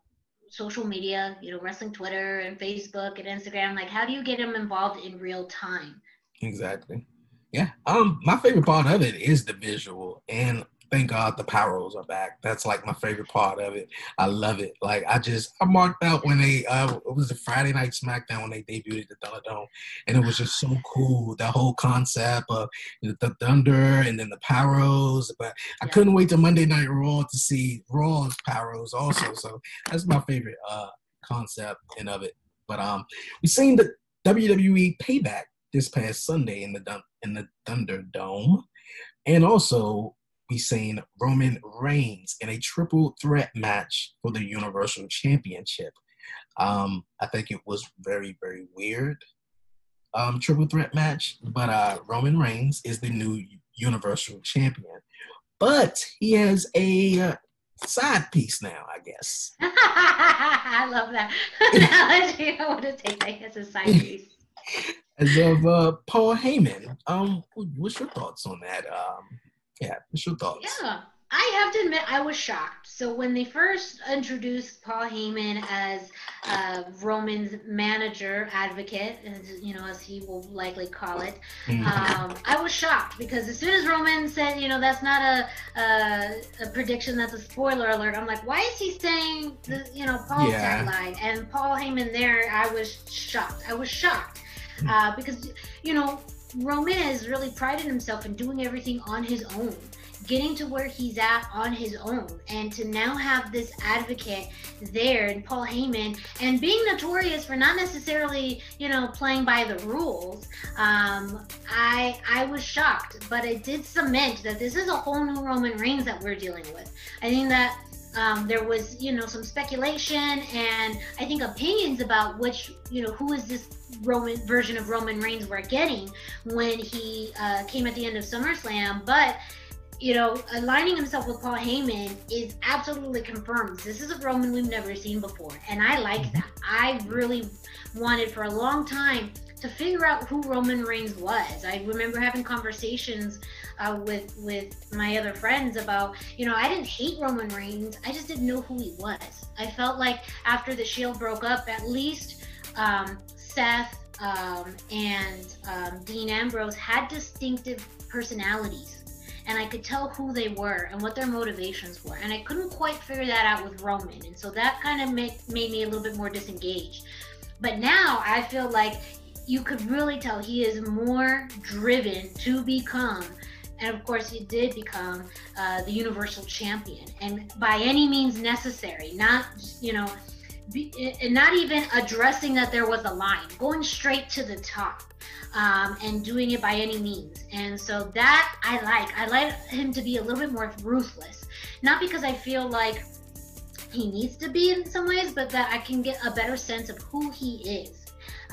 social media you know wrestling twitter and facebook and instagram like how do you get them involved in real time exactly yeah um my favorite part of it is the visual and thank God the pyros are back. That's like my favorite part of it. I love it. Like I just I marked out when they uh it was a Friday night SmackDown when they debuted at the Thunderdome, and it was just so cool. The whole concept of the Thunder and then the pyros. But I couldn't wait to Monday Night Raw to see Raw's pyros also. So that's my favorite uh concept and of it. But um, we seen the WWE Payback this past Sunday in the in the Thunderdome, and also we seen Roman Reigns in a triple threat match for the Universal Championship. Um, I think it was very, very weird um, triple threat match, but uh, Roman Reigns is the new Universal Champion. But he has a uh, side piece now, I guess. I love that analogy. I want to take that as a side piece. As of uh, Paul Heyman, um, what's your thoughts on that? Um, yeah, your thoughts? Yeah. I have to admit, I was shocked. So when they first introduced Paul Heyman as uh, Roman's manager, advocate, as, you know, as he will likely call it, mm-hmm. um, I was shocked because as soon as Roman said, you know, that's not a, a, a prediction, that's a spoiler alert. I'm like, why is he saying, the, you know, Paul's yeah. tagline? And Paul Heyman there, I was shocked. I was shocked mm. uh, because, you know, Roman has really prided himself in doing everything on his own getting to where he's at on his own and to now have this advocate there and Paul Heyman and being notorious for not necessarily you know playing by the rules. Um, I I was shocked but it did cement that this is a whole new Roman Reigns that we're dealing with. I think that um, there was you know some speculation and I think opinions about which you know who is this Roman version of Roman Reigns we're getting when he uh, came at the end of SummerSlam but you know, aligning himself with Paul Heyman is absolutely confirmed. This is a Roman we've never seen before. And I like mm-hmm. that. I really wanted for a long time to figure out who Roman Reigns was. I remember having conversations uh, with with my other friends about, you know, I didn't hate Roman Reigns. I just didn't know who he was. I felt like after the Shield broke up, at least um, Seth um, and um, Dean Ambrose had distinctive personalities and I could tell who they were and what their motivations were. And I couldn't quite figure that out with Roman. And so that kind of made, made me a little bit more disengaged. But now I feel like you could really tell he is more driven to become and of course he did become uh, the universal champion and by any means necessary not you know be, not even addressing that there was a line, going straight to the top um, and doing it by any means. And so that I like. I like him to be a little bit more ruthless, not because I feel like he needs to be in some ways, but that I can get a better sense of who he is.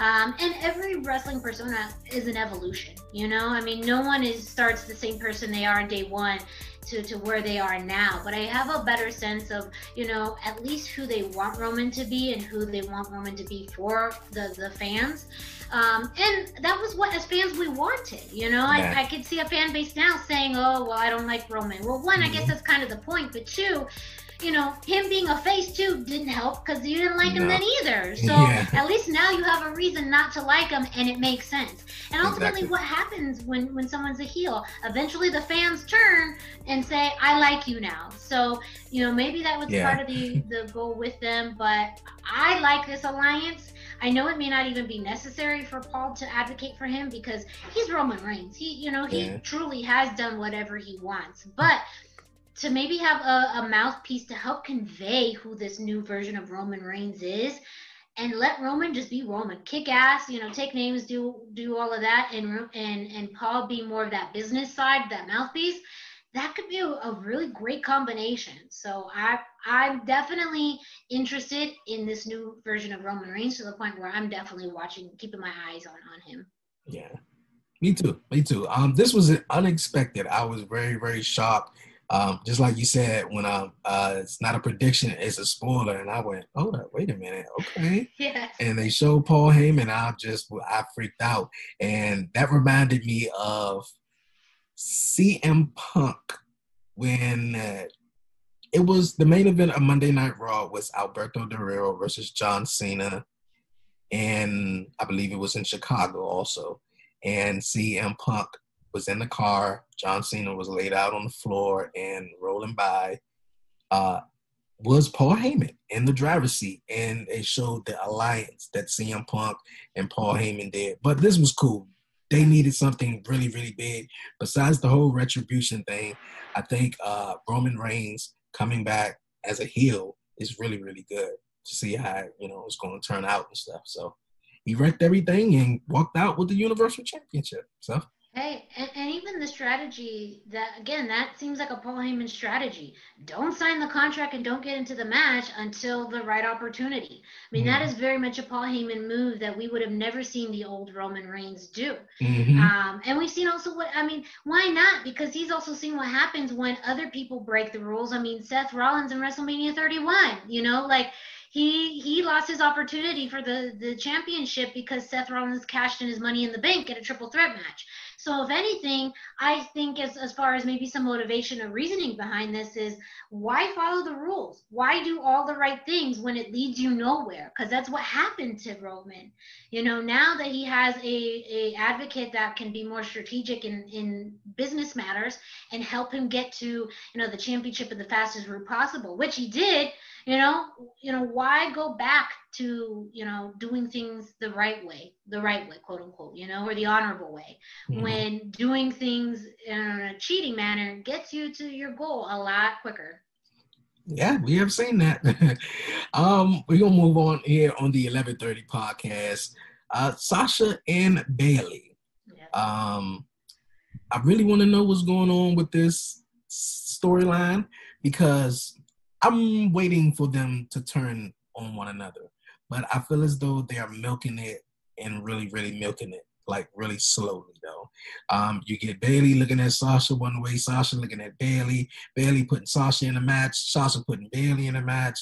Um, and every wrestling persona is an evolution, you know. I mean, no one is starts the same person they are on day one to, to where they are now. But I have a better sense of, you know, at least who they want Roman to be and who they want Roman to be for the, the fans. Um, and that was what, as fans, we wanted. You know, yeah. I, I could see a fan base now saying, oh, well, I don't like Roman. Well, one, mm-hmm. I guess mm-hmm. that's kind of the point. But two, you know, him being a face too didn't help because you didn't like no. him then either. So yeah. at least now you have a reason not to like him, and it makes sense. And ultimately, exactly. what happens when when someone's a heel? Eventually, the fans turn and say, "I like you now." So you know, maybe that was yeah. part of the the goal with them. But I like this alliance. I know it may not even be necessary for Paul to advocate for him because he's Roman Reigns. He, you know, he yeah. truly has done whatever he wants. But to maybe have a, a mouthpiece to help convey who this new version of Roman Reigns is and let Roman just be Roman, kick ass, you know, take names, do do all of that, and and and Paul be more of that business side, that mouthpiece. That could be a, a really great combination. So I I'm definitely interested in this new version of Roman Reigns to the point where I'm definitely watching, keeping my eyes on on him. Yeah, me too, me too. Um, this was unexpected. I was very very shocked um, just like you said, when um, uh, it's not a prediction, it's a spoiler, and I went, "Hold up, wait a minute, okay." Yeah. And they showed Paul Heyman, I just I freaked out, and that reminded me of CM Punk when uh, it was the main event of Monday Night Raw was Alberto Del Rio versus John Cena, and I believe it was in Chicago also, and CM Punk was in the car. John Cena was laid out on the floor and rolling by. Uh, was Paul Heyman in the driver's seat, and it showed the alliance that CM Punk and Paul Heyman did. But this was cool. They needed something really, really big. Besides the whole retribution thing, I think uh, Roman Reigns coming back as a heel is really, really good to see how you know it's going to turn out and stuff. So he wrecked everything and walked out with the Universal Championship. So Hey, and, and, even the strategy that again, that seems like a Paul Heyman strategy. Don't sign the contract and don't get into the match until the right opportunity. I mean, mm-hmm. that is very much a Paul Heyman move that we would have never seen the old Roman Reigns do. Mm-hmm. Um, and we've seen also what I mean, why not? Because he's also seen what happens when other people break the rules. I mean, Seth Rollins in WrestleMania 31, you know, like he he lost his opportunity for the the championship because Seth Rollins cashed in his money in the bank at a triple threat match. So if anything, I think as, as far as maybe some motivation or reasoning behind this is why follow the rules? Why do all the right things when it leads you nowhere? Because that's what happened to Roman. You know, now that he has a, a advocate that can be more strategic in, in business matters and help him get to, you know, the championship in the fastest route possible, which he did, you know, you know, why go back to, you know, doing things the right way, the right way, quote unquote, you know, or the honorable way, mm-hmm. when doing things in a cheating manner gets you to your goal a lot quicker. Yeah, we have seen that. um, we're gonna move on here on the 1130 podcast. Uh, Sasha and Bayley. Um, I really want to know what's going on with this storyline because I'm waiting for them to turn on one another. But I feel as though they are milking it and really, really milking it, like really slowly though. Um, you get Bayley looking at Sasha one way, Sasha looking at Bayley, Bayley putting Sasha in a match, Sasha putting Bayley in a match.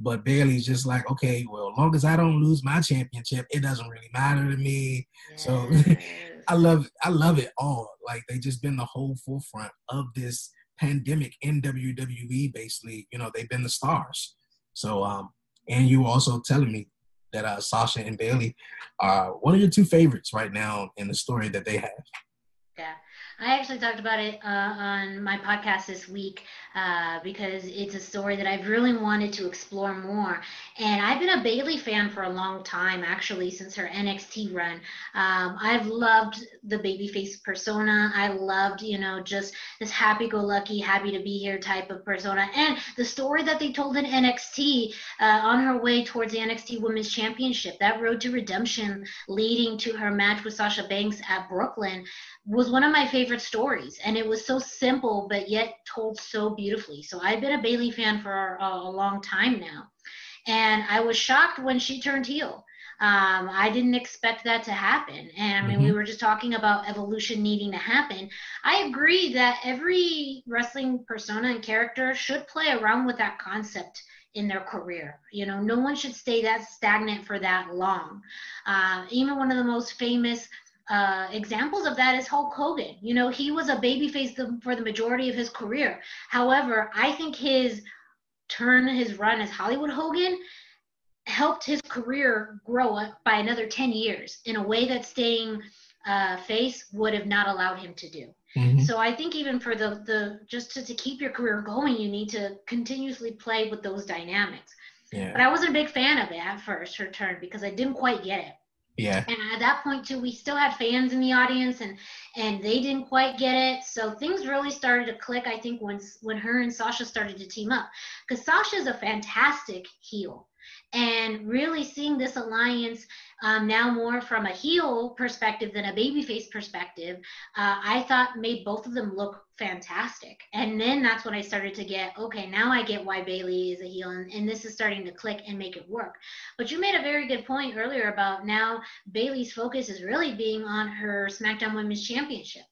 But Bayley's just like, okay, well, as long as I don't lose my championship, it doesn't really matter to me. Yes. So I love I love it all. Like they just been the whole forefront of this pandemic in WWE. Basically, you know, they've been the stars. So, um, and you were also telling me that uh, Sasha and Bayley are one of your two favorites right now in the story that they have. I actually talked about it uh, on my podcast this week uh, because it's a story that I've really wanted to explore more. And I've been a Bayley fan for a long time, actually, since her NXT run. Um, I've loved the babyface persona. I loved, you know, just this happy-go-lucky, happy to be here type of persona. And the story that they told in NXT uh, on her way towards the NXT Women's Championship, that road to redemption leading to her match with Sasha Banks at Brooklyn was one of my favorite stories and it was so simple but yet told so beautifully so i've been a bayley fan for a, a long time now and i was shocked when she turned heel um, i didn't expect that to happen and i mean mm-hmm. we were just talking about evolution needing to happen i agree that every wrestling persona and character should play around with that concept in their career. You know, no one should stay that stagnant for that long. Uh, even one of the most famous uh, examples of that is Hulk Hogan. You know, he was a babyface the, for the majority of his career. However, I think his turn, his run as Hollywood Hogan helped his career grow up by another 10 years in a way that staying uh, face would have not allowed him to do. Mm-hmm. So I think even for the the just to, to keep your career going, you need to continuously play with those dynamics. Yeah. But I wasn't a big fan of it at first, her turn, because I didn't quite get it. Yeah. And at that point too, we still had fans in the audience and and they didn't quite get it. So things really started to click, I think, once when her and Sasha started to team up. Because Sasha's a fantastic heel and really seeing this alliance um, now more from a heel perspective than a babyface perspective, uh, I thought made both of them look fantastic. And then that's when I started to get, okay, now I get why Bayley is a heel, and, and this is starting to click and make it work. But you made a very good point earlier about now Bayley's focus is really being on her SmackDown Women's Championship.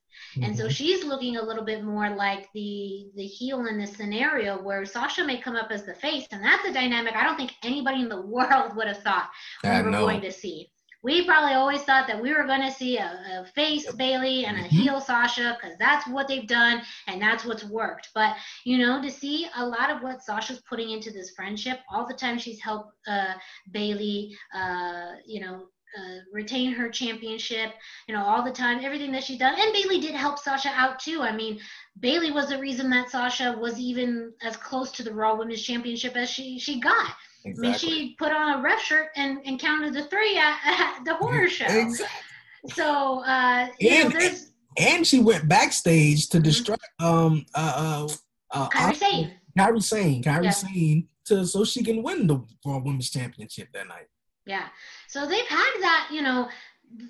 And so mm-hmm. she's looking a little bit more like the the heel in this scenario where Sasha may come up as the face, and that's a dynamic I don't think anybody in the world would have thought we were going to see. We probably always thought that we were going to see a, a face Bayley and a mm-hmm. heel Sasha because that's what they've done and that's what's worked. But you know, to see a lot of what Sasha's putting into this friendship, all the time she's helped uh, Bayley, uh, you know, uh, retain her championship, you know, all the time, everything that she's done. And Bayley did help Sasha out too. I mean, Bayley was the reason that Sasha was even as close to the Raw Women's Championship as she she got. Exactly. I mean, she put on a ref shirt and, and counted the three at, at the horror show. Exactly. So, uh, and, know, and she went backstage to mm-hmm. distract um uh uh, uh Kairi Sane. Kairi Sane, Kairi yeah. Sane, to so she can win the Raw Women's Championship that night. Yeah. So they've had that, you know,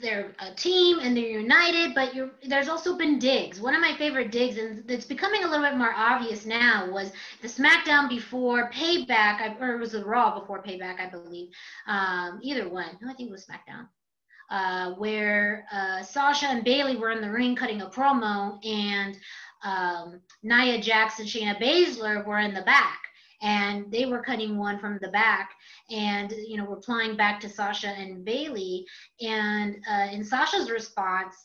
they're a team and they're united, but there's also been digs. One of my favorite digs, and it's becoming a little bit more obvious now, was the SmackDown before Payback, or it was the Raw before Payback, I believe. Um, either one. No, I think it was SmackDown. Uh, where uh, Sasha and Bayley were in the ring cutting a promo, and um, Nia Jax and Shayna Baszler were in the back and they were cutting one from the back and you know replying back to Sasha and Bayley. And uh, in Sasha's response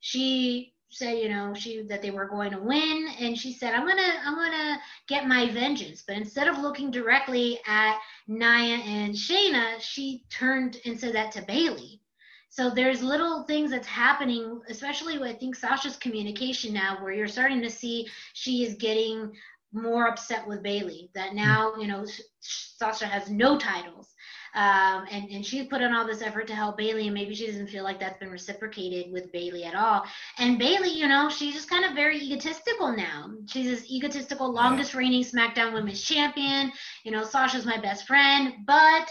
she said you know she that they were going to win. And she said i'm gonna i'm gonna get my vengeance. But instead of looking directly at nia and shayna she turned and said that to bayley. So there's little things that's happening especially with i think sasha's communication now where you're starting to see she is getting more upset with Bayley that now you know sasha has no titles um, and and she's put in all this effort to help Bayley, and maybe she doesn't feel like that's been reciprocated with Bayley at all. And Bayley, you know, she's just kind of very egotistical now. She's this egotistical, longest reigning SmackDown Women's Champion. You know, Sasha's my best friend, but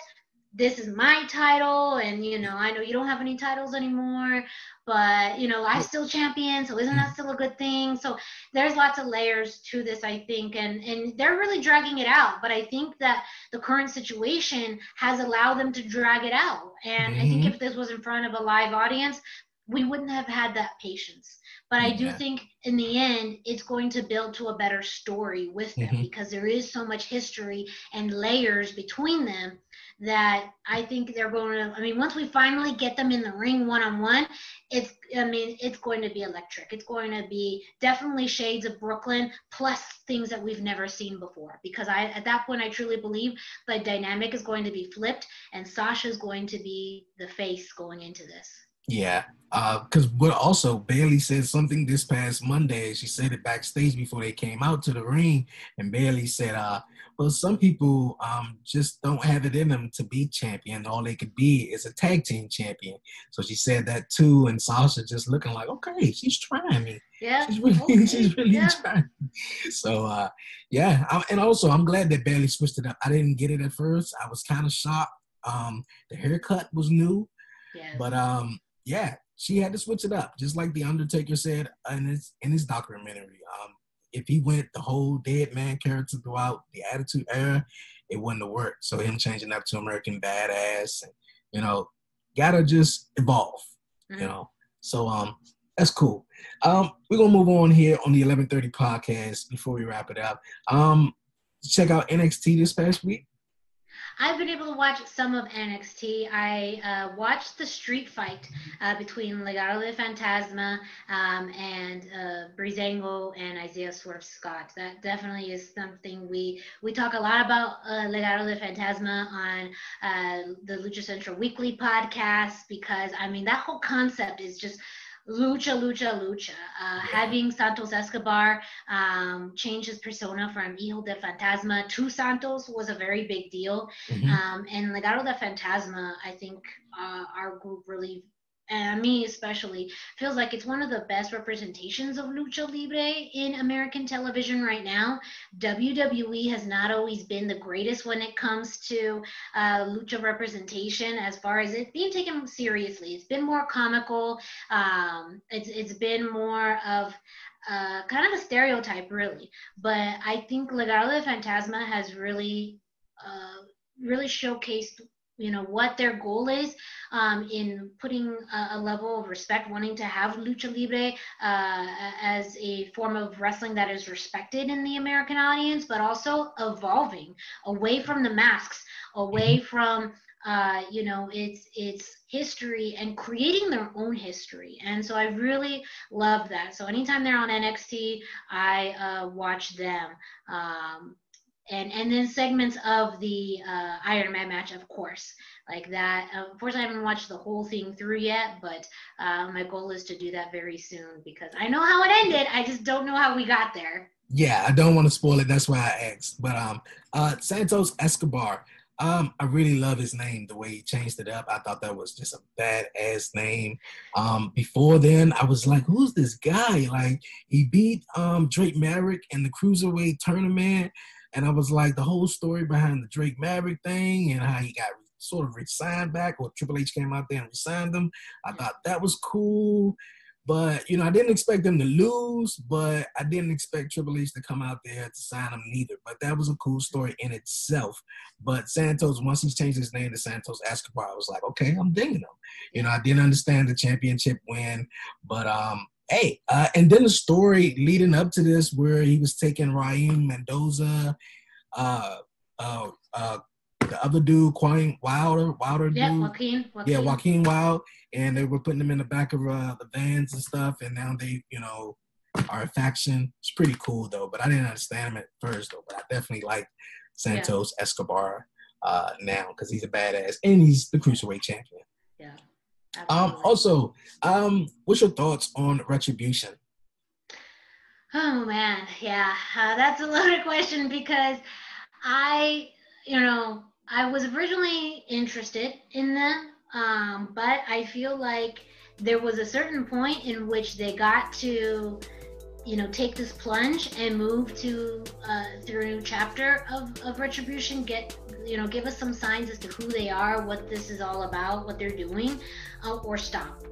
this is my title and you know i know you don't have any titles anymore but you know i'm still champion so isn't that still a good thing so there's lots of layers to this i think and and they're really dragging it out but i think that the current situation has allowed them to drag it out and mm-hmm. i think mm-hmm. if this was in front of a live audience we wouldn't have had that patience but I do yeah. think in the end, it's going to build to a better story with them mm-hmm. because there is so much history and layers between them that I think they're going to. I mean, once we finally get them in the ring one on one, it's. I mean, it's going to be electric. It's going to be definitely shades of Brooklyn plus things that we've never seen before. Because I, at that point, I truly believe the dynamic is going to be flipped, and Sasha is going to be the face going into this. Yeah, because uh, what also Bayley said something this past Monday. She said it backstage before they came out to the ring, and Bayley said, uh, "Well, some people um, just don't have it in them to be champion. All they could be is a tag team champion." So she said that too, and Sasha just looking like, "Okay, she's trying me. Yeah, she's really, okay. she's really yeah. trying." So uh, yeah, I, and also I'm glad that Bayley switched it up. I didn't get it at first. I was kind of shocked. Um, the haircut was new, yeah. but um yeah, she had to switch it up, just like the Undertaker said in his in his documentary. Um, if he went the whole dead man character throughout the Attitude Era, it wouldn't have worked. So him changing up to American Badass, and you know, gotta just evolve. Mm-hmm. You know, so um, that's cool. Um, we're gonna move on here on the 11:30 podcast before we wrap it up. Um, check out NXT this past week. I've been able to watch some of NXT. I uh, watched the street fight uh, between Legado del Fantasma um, and uh, Breezango and Isaiah Swerve Scott. That definitely is something we we talk a lot about uh, Legado del Fantasma on uh, the Lucha Central Weekly podcast because I mean that whole concept is just lucha, lucha, lucha. Uh, having Santos Escobar um, change his persona from Hijo de Fantasma to Santos was a very big deal. Mm-hmm. Um, and Legado de Fantasma, I think uh, our group really and me especially, feels like it's one of the best representations of lucha libre in American television right now. WWE has not always been the greatest when it comes to uh, lucha representation, as far as it being taken seriously. It's been more comical. Um, it's it's been more of uh, kind of a stereotype, really. But I think Legado de Fantasma has really, uh, really showcased you know what their goal is um, in putting a, a, level of respect wanting to have lucha libre uh, as a form of wrestling that is respected in the american audience but also evolving away from the masks away mm-hmm. from uh, you know its its history and creating their own history. And so i really love that. So anytime they're on nxt i uh, watch them. Um, and and then segments of the uh, Iron Man match, of course, like that. Unfortunately, I haven't watched the whole thing through yet, but uh, my goal is to do that very soon because I know how it ended. I just don't know how we got there. Yeah, I don't want to spoil it. That's why I asked. But um, uh, Santos Escobar. Um, I really love his name, the way he changed it up. I thought that was just a badass name. Um, before then, I was like, who's this guy? Like, he beat um Drake Maverick in the Cruiserweight tournament. And I was like, the whole story behind the Drake Maverick thing and how he got sort of resigned back, or Triple H came out there and resigned him. I thought that was cool. But, you know, I didn't expect them to lose, but I didn't expect Triple H to come out there to sign him neither. But that was a cool story in itself. But Santos, once he changed his name to Santos Escobar, I was like, okay, I'm digging him. You know, I didn't understand the championship win, but um, hey, uh, and then the story leading up to this, where he was taking Raheem Mendoza, uh, uh, uh, the other dude, Quine Wilder, Wilder Yeah, dude. Joaquin. Joaquin. Yeah, Joaquin Wilde, and they were putting them in the back of uh, the vans and stuff, and now they, you know, are a faction. It's pretty cool though, but I didn't understand him at first though. But I definitely like Santos Escobar uh, now because he's a badass and he's the cruiserweight champion. Yeah. Um, also, um, what's your thoughts on Retribution? Oh man, yeah, uh, that's a loaded question because I, you know, I was originally interested in them, um, but I feel like there was a certain point in which they got to, you know, take this plunge and move to uh, through chapter of, of Retribution. Get, you know, give us some signs as to who they are, what this is all about, what they're doing, uh, or stop.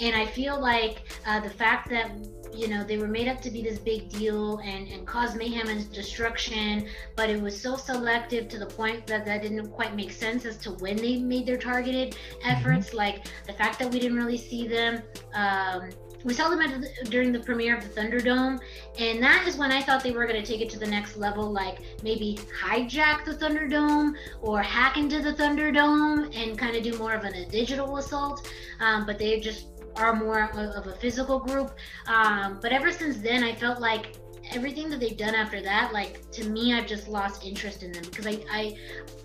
And I feel like uh, the fact that you know they were made up to be this big deal and and cause mayhem and destruction but it was so selective to the point that that didn't quite make sense as to when they made their targeted efforts like the fact that we didn't really see them um we saw them at the, during the premiere of the Thunderdome, and that is when I thought they were going to take it to the next level, like maybe hijack the Thunderdome or hack into the Thunderdome and kind of do more of an, a digital assault. Um, but they just are more of a physical group. Um, but ever since then, I felt like everything that they've done after that, like to me, I've just lost interest in them because I, I,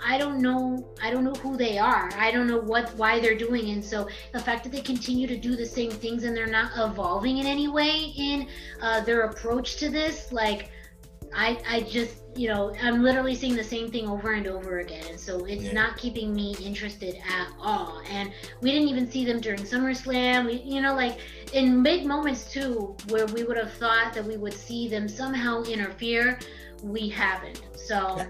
I don't know, I don't know who they are. I don't know what, why they're doing, and so the fact that they continue to do the same things and they're not evolving in any way in uh, their approach to this, like. I, I just you know i'm literally seeing the same thing over and over again and so it's Yeah. not keeping me interested at all and we didn't even see them during SummerSlam. We, you know, like in big moments too, where we would have thought that we would see them somehow interfere, we haven't. So Yeah.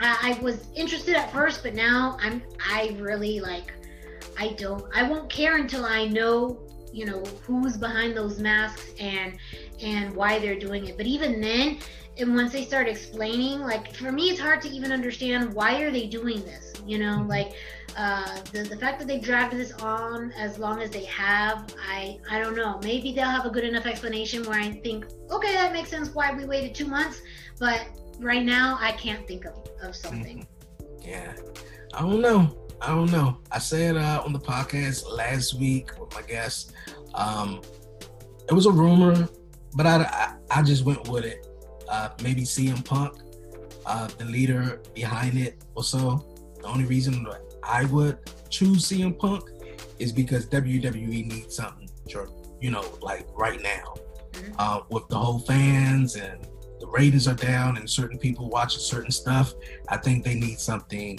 I, I was interested at first, but now I'm I really like I don't I won't care until I know you know who's behind those masks and and why they're doing it. But even then, and once they start explaining, like for me, it's hard to even understand why are they doing this. You know, like uh, the the fact that they've dragged this on as long as they have, I I don't know. Maybe they'll have a good enough explanation where I think, okay, that makes sense why we waited two months. But right now, I can't think of of something. Yeah, I don't know. I don't know. I said uh, on the podcast last week with my guest, um, it was a rumor, but I, I, I just went with it. Uh, maybe CM Punk, uh, the leader behind it, or so. The only reason that I would choose CM Punk is because WWE needs something, you know, like right now, Mhm. uh, with the whole fans and the ratings are down and certain people watching certain stuff. I think they need something,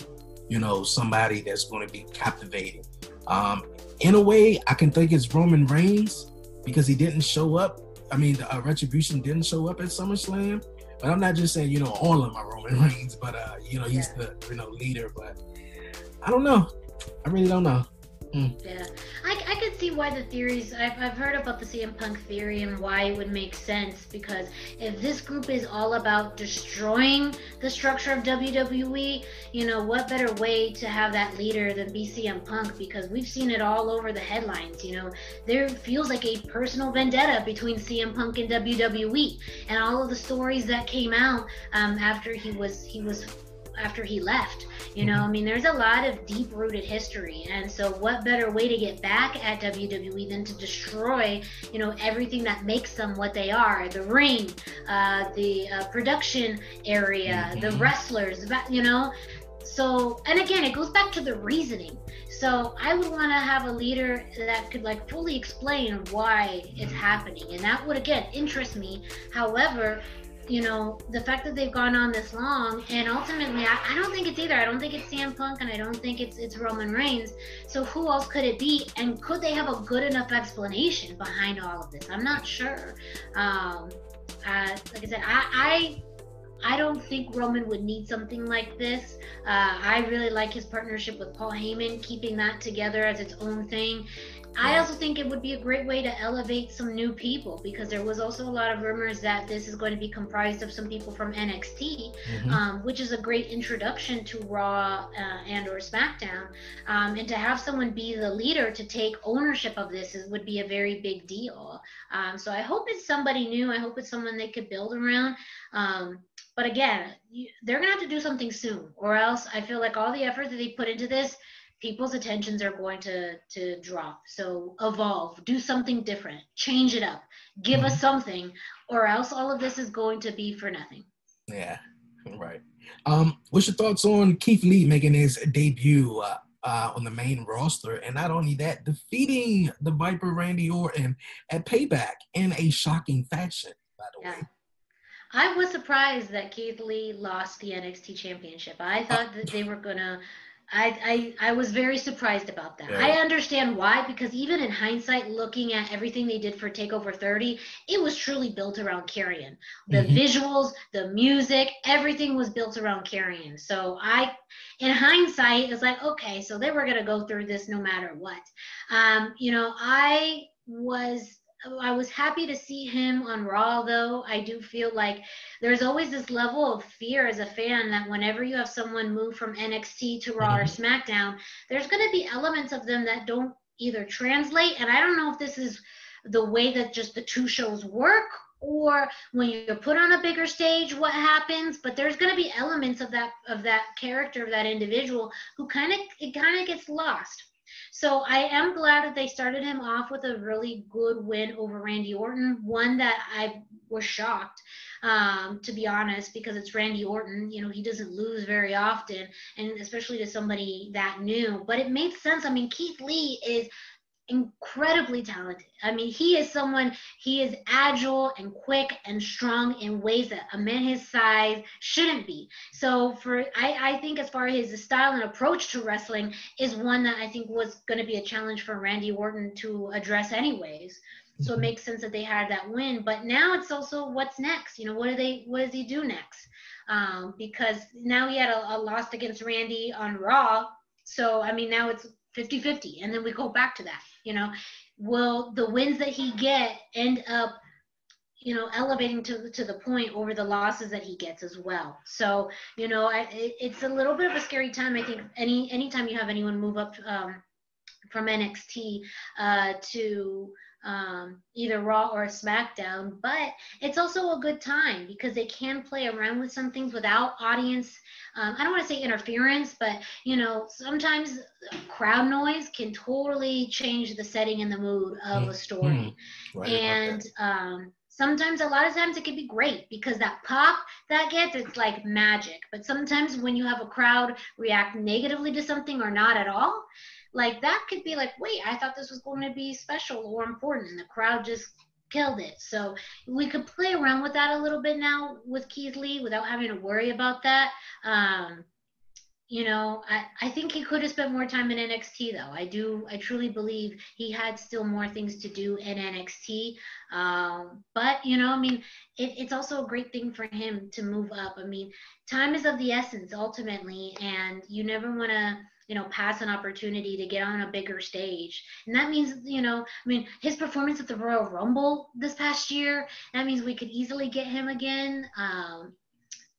you know, somebody that's going to be captivating. Um, in a way, I can think it's Roman Reigns because he didn't show up. I mean, the, uh, Retribution didn't show up at SummerSlam. But I'm not just saying, you know, all of my Roman Reigns, but uh, you know, he's the you know leader. But I don't know. I really don't know. Yeah, I, I could see why the theories. I've, I've heard about the CM Punk theory and why it would make sense because if this group is all about destroying the structure of WWE, you know, what better way to have that leader than be CM Punk? Because we've seen it all over the headlines. You know, there feels like a personal vendetta between CM Punk and WWE, and all of the stories that came out um, after he was he was after he left. You know, I mean, there's a lot of deep rooted history. And so, what better way to get back at WWE than to destroy, you know, everything that makes them what they are the ring, uh, the uh, production area, the Mhm. wrestlers, you know? So, and again, it goes back to the reasoning. So, I would want to have a leader that could like fully explain why it's happening. And that would, again, interest me. However, you know, the fact that they've gone on this long, and ultimately, I, I don't think it's either. I don't think it's CM Punk, and I don't think it's it's Roman Reigns. So who else could it be? And could they have a good enough explanation behind all of this? I'm not sure. Um, uh, like I said, I, I I don't think Roman would need something like this. Uh, I really like his partnership with Paul Heyman, keeping that together as its own thing. I also think it would be a great way to elevate some new people because there was also a lot of rumors that this is going to be comprised of some people from NXT, Mhm. um, which is a great introduction to Raw uh, and or SmackDown. Um, and to have someone be the leader to take ownership of this is, would be a very big deal. Um, so I hope it's somebody new. I hope it's someone they could build around. Um, but again, you, they're gonna have to do something soon, or else I feel like all the effort that they put into this, people's attentions are going to to drop. So evolve, do something different, change it up, give mm-hmm. us something, or else all of this is going to be for nothing. Yeah, right. Um, what's your thoughts on Keith Lee making his debut uh, uh, on the main roster, and not only that, defeating the Viper Randy Orton at Payback in a shocking fashion? By the yeah. way. I was surprised that Keith Lee lost the NXT Championship. I thought that they were gonna. I, I I was very surprised about that. Yeah. I understand why because even in hindsight, looking at everything they did for Takeover 30, it was truly built around Karrion. The mm-hmm. visuals, the music, everything was built around Karrion. So I, in hindsight, it's like okay, so they were gonna go through this no matter what. Um, you know, I was I was happy to see him on Raw, though. I do feel like there's always this level of fear as a fan that whenever you have someone move from NXT to Raw mm-hmm. or SmackDown, there's going to be elements of them that don't either translate. And I don't know if this is the way that just the two shows work or when you're put on a bigger stage what happens but there's going to be elements of that of that character of that individual who kind of it kind of gets lost so I am glad that they started him off with a really good win over Randy Orton, one that I was shocked, um, to be honest, because it's Randy Orton. You know, he doesn't lose very often, and especially to somebody that new. But it made sense. I mean, Keith Lee is incredibly talented. I mean, he is someone, he is agile and quick and strong in ways that a man his size shouldn't be. So for I, I think as far as his style and approach to wrestling is one that I think was going to be a challenge for Randy Orton to address anyways. So it mm-hmm. makes sense that they had that win. But now it's also what's next. You know, what do they what does he do next? Um, because now he had a, a loss against Randy on Raw. So I mean now it's 50-50 and then we go back to that you know will the wins that he get end up you know elevating to to the point over the losses that he gets as well. So you know I, it, it's a little bit of a scary time i think any anytime you have anyone move up um, from nxt uh, to um, either Raw or SmackDown, but it's also a good time because they can play around with some things without audience. Um, I don't want to say interference, but you know, sometimes crowd noise can totally change the setting and the mood of a story. Mm-hmm. Right and um, sometimes, a lot of times, it can be great because that pop that gets, it's like magic. But sometimes, when you have a crowd react negatively to something or not at all, like that could be like, wait, I thought this was going to be special or important, and the crowd just killed it. So we could play around with that a little bit now with Keith Lee without having to worry about that. Um, you know, I, I think he could have spent more time in NXT though. I do, I truly believe he had still more things to do in NXT. Um, but you know, I mean, it, it's also a great thing for him to move up. I mean, time is of the essence ultimately, and you never want to you know, pass an opportunity to get on a bigger stage. And that means, you know, I mean, his performance at the Royal Rumble this past year, that means we could easily get him again. Um,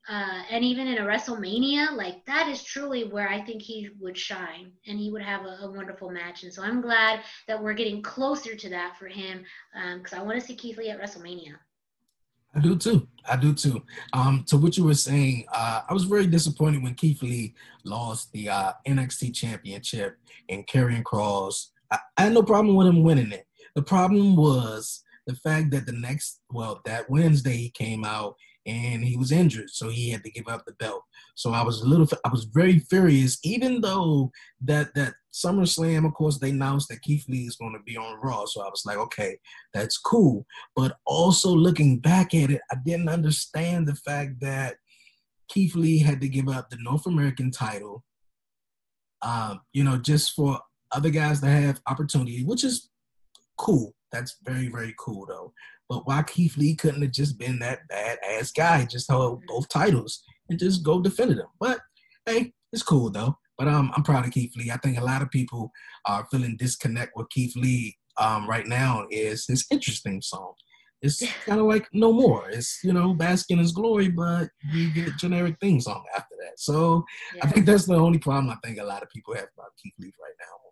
uh, and even in a WrestleMania, like that is truly where I think he would shine and he would have a, a wonderful match. And so I'm glad that we're getting closer to that for him because um, I want to see Keith Lee at WrestleMania. I do too. I do too. Um, to what you were saying, uh, I was very disappointed when Keith Lee lost the uh, NXT Championship and Karrion Kross. I, I had no problem with him winning it. The problem was the fact that the next, well, that Wednesday he came out and he was injured, so he had to give up the belt. So I was a little, I was very furious, even though that that SummerSlam, of course, they announced that Keith Lee is going to be on Raw. So I was like, okay, that's cool. But also looking back at it, I didn't understand the fact that Keith Lee had to give up the North American title, um, you know, just for other guys to have opportunity, which is cool. That's very, very cool though. But why Keith Lee couldn't have just been that bad ass guy, just hold both titles and just go defend them? But hey, it's cool though. But um, I'm proud of Keith Lee. I think a lot of people are feeling disconnect with Keith Lee um, right now is his interesting song. it's kind of like no more. It's you know basking in his glory, but you get generic things on after that. So yeah. I think that's the only problem I think a lot of people have about Keith Lee right now.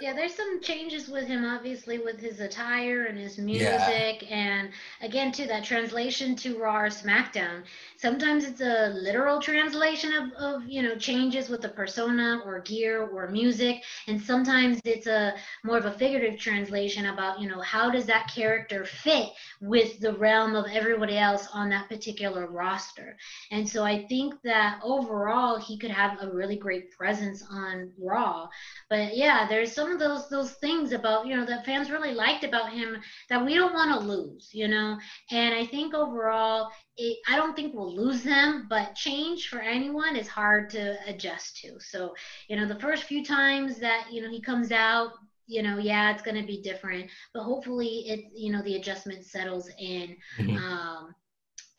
Yeah, there's some changes with him, obviously, with his attire and his music, yeah. and again, too, that translation to Raw or SmackDown. Sometimes it's a literal translation of, of you know changes with the persona or gear or music, and sometimes it's a more of a figurative translation about you know how does that character fit with the realm of everybody else on that particular roster. And so I think that overall he could have a really great presence on Raw. But yeah, there's some of those those things about you know that fans really liked about him that we don't want to lose you know and i think overall it, i don't think we'll lose them but change for anyone is hard to adjust to so you know the first few times that you know he comes out you know yeah it's going to be different but hopefully it you know the adjustment settles in mm-hmm. um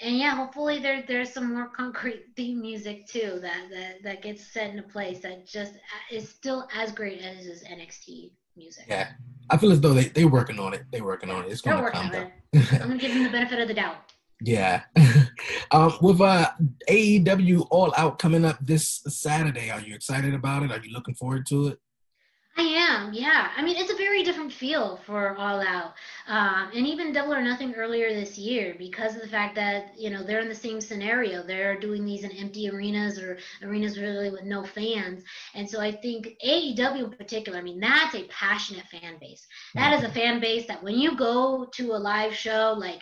and yeah, hopefully there there's some more concrete theme music too that that that gets set into place that just is still as great as his NXT music. Yeah, I feel as though they they working on it. They're working on it. It's gonna come. I'm gonna give them the benefit of the doubt. Yeah. um, with uh, AEW All Out coming up this Saturday, are you excited about it? Are you looking forward to it? I am, yeah. I mean, it's a very different feel for All Out, um, and even Double or Nothing earlier this year because of the fact that you know they're in the same scenario. They're doing these in empty arenas or arenas really with no fans, and so I think AEW in particular. I mean, that's a passionate fan base. That is a fan base that when you go to a live show, like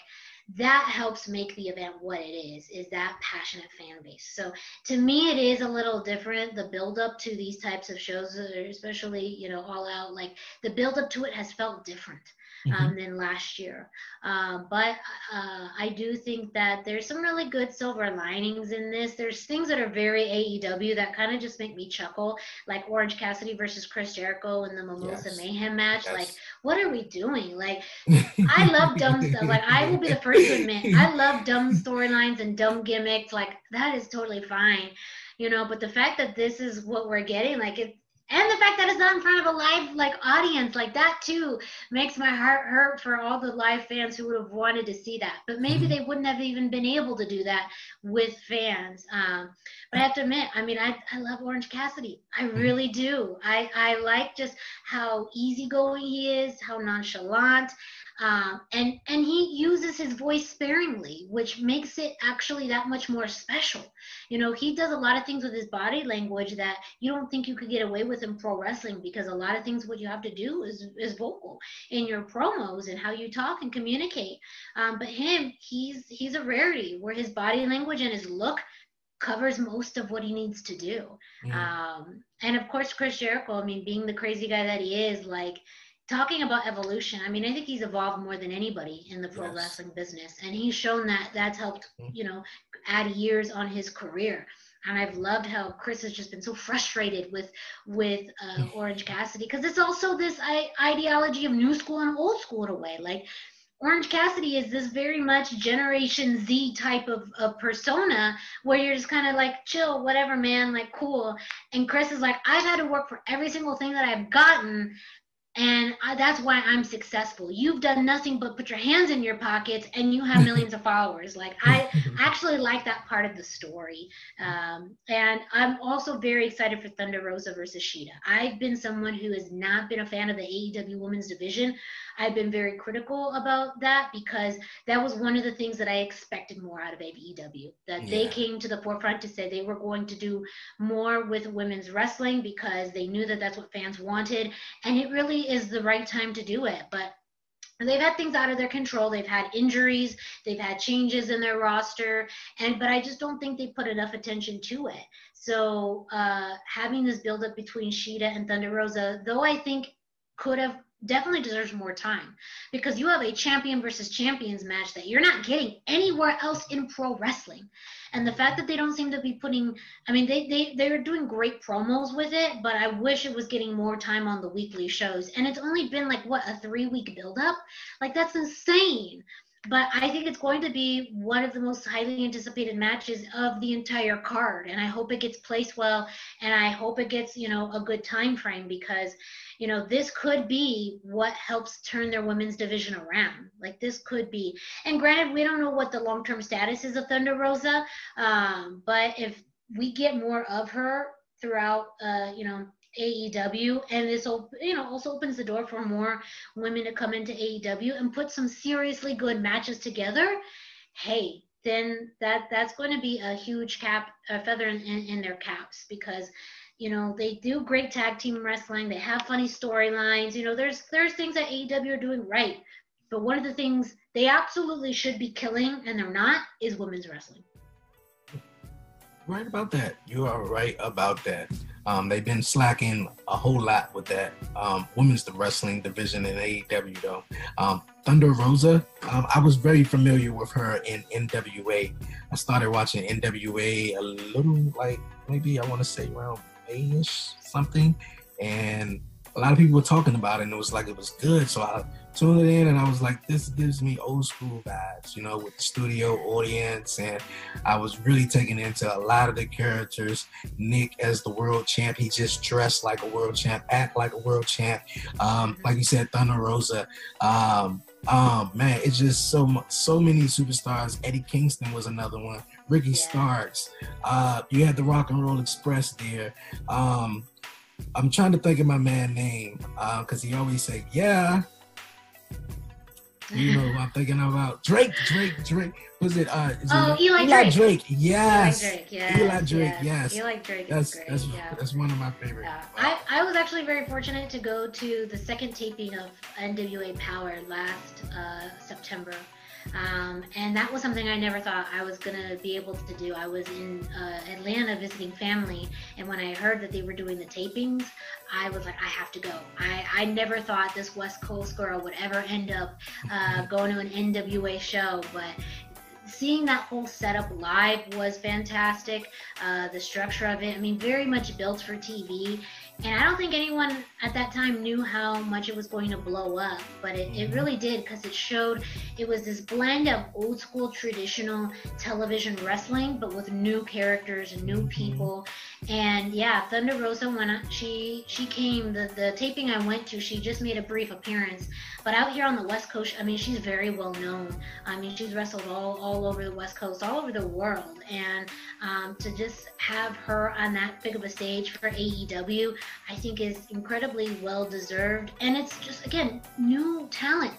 that helps make the event what it is is that passionate fan base so to me it is a little different the build up to these types of shows especially you know all out like the build up to it has felt different um, mm-hmm. than last year. Uh, but uh, I do think that there's some really good silver linings in this. There's things that are very AEW that kind of just make me chuckle, like Orange Cassidy versus Chris Jericho in the Mimosa yes. Mayhem match. Yes. Like, what are we doing? Like, I love dumb stuff. Like, I will be the first to admit, I love dumb storylines and dumb gimmicks. Like, that is totally fine you know but the fact that this is what we're getting like it and the fact that it's not in front of a live like audience like that too makes my heart hurt for all the live fans who would have wanted to see that but maybe mm-hmm. they wouldn't have even been able to do that with fans um, but i have to admit i mean I, I love orange cassidy i mm-hmm. really do i i like just how easygoing he is how nonchalant um, and and he uses his voice sparingly, which makes it actually that much more special. You know, he does a lot of things with his body language that you don't think you could get away with in pro wrestling because a lot of things what you have to do is is vocal in your promos and how you talk and communicate. Um, but him, he's he's a rarity where his body language and his look covers most of what he needs to do. Mm. Um, and of course, Chris Jericho, I mean, being the crazy guy that he is, like talking about evolution, I mean, I think he's evolved more than anybody in the pro yes. wrestling business, and he's shown that that's helped, mm-hmm. you know, add years on his career. And I've loved how Chris has just been so frustrated with with uh, Orange Cassidy because it's also this I- ideology of new school and old school in a way. Like Orange Cassidy is this very much Generation Z type of, of persona where you're just kind of like, chill, whatever, man, like, cool. And Chris is like, I've had to work for every single thing that I've gotten and I, that's why I'm successful. You've done nothing but put your hands in your pockets, and you have millions of followers. Like I actually like that part of the story, um, and I'm also very excited for Thunder Rosa versus Shida. I've been someone who has not been a fan of the AEW Women's Division. I've been very critical about that because that was one of the things that I expected more out of AEW. That yeah. they came to the forefront to say they were going to do more with women's wrestling because they knew that that's what fans wanted, and it really is the right time to do it. But they've had things out of their control they've had injuries they've had changes in their roster and but i just don't think they put enough attention to it so uh having this build up between Shida and thunder rosa though i think could have definitely deserves more time because you have a champion versus champions match that you're not getting anywhere else in pro wrestling. And the fact that they don't seem to be putting i mean they they they're doing great promos with it but i wish it was getting more time on the weekly shows. And it's only been like what a three week build up like that's insane but I think it's going to be one of the most highly anticipated matches of the entire card, and I hope it gets placed well, and I hope it gets you know a good time frame because you know this could be what helps turn their women's division around. Like this could be, and granted, we don't know what the long term status is of Thunder Rosa, um, but if we get more of her throughout, uh, you know, AEW, and this you know also opens the door for more women to come into AEW and put some seriously good matches together. Hey, then that that's going to be a huge cap a feather in, in, in their caps because you know they do great tag team wrestling. They have funny storylines. You know, there's there's things that AEW are doing right, but one of the things they absolutely should be killing and they're not is women's wrestling. Right about that. You are right about that. Um, they've been slacking a whole lot with that um, women's wrestling division in AEW, though. Um, Thunder Rosa, um, I was very familiar with her in NWA. I started watching NWA a little, like maybe I want to say around May-ish something, and a lot of people were talking about it, and it was like it was good. So I tuned it in and I was like, this gives me old school vibes, you know, with the studio audience. And I was really taken into a lot of the characters. Nick as the world champ, he just dressed like a world champ, act like a world champ. Um, like you said, Thunder Rosa. Um, um, man, it's just so much, so many superstars. Eddie Kingston was another one. Ricky. Starks. Uh, you had the Rock and Roll Express there. Um, I'm trying to think of my man name because uh, he always say, "Yeah, you know, I'm thinking about Drake, Drake, Drake. Was it? Uh, oh, it, Eli, Eli Drake. Drake. Yes. Eli Drake. Yes. Eli Drake. Yes. Eli Drake. That's great. that's yeah. that's one of my favorite. Yeah. I I was actually very fortunate to go to the second taping of NWA Power last uh, September. Um, and that was something I never thought I was gonna be able to do. I was in uh, Atlanta visiting family, and when I heard that they were doing the tapings, I was like, I have to go. I, I never thought this West Coast girl would ever end up uh, going to an NWA show, but seeing that whole setup live was fantastic. Uh, the structure of it, I mean, very much built for TV. And I don't think anyone at that time knew how much it was going to blow up, but it, it mm-hmm. really did because it showed it was this blend of old school traditional television wrestling, but with new characters and new mm-hmm. people. And yeah, Thunder Rosa, when I, she she came, the, the taping I went to, she just made a brief appearance. But out here on the West Coast, I mean, she's very well known. I mean, she's wrestled all, all over the West Coast, all over the world. And um, to just have her on that big of a stage for AEW, I think is incredibly well deserved. And it's just, again, new talent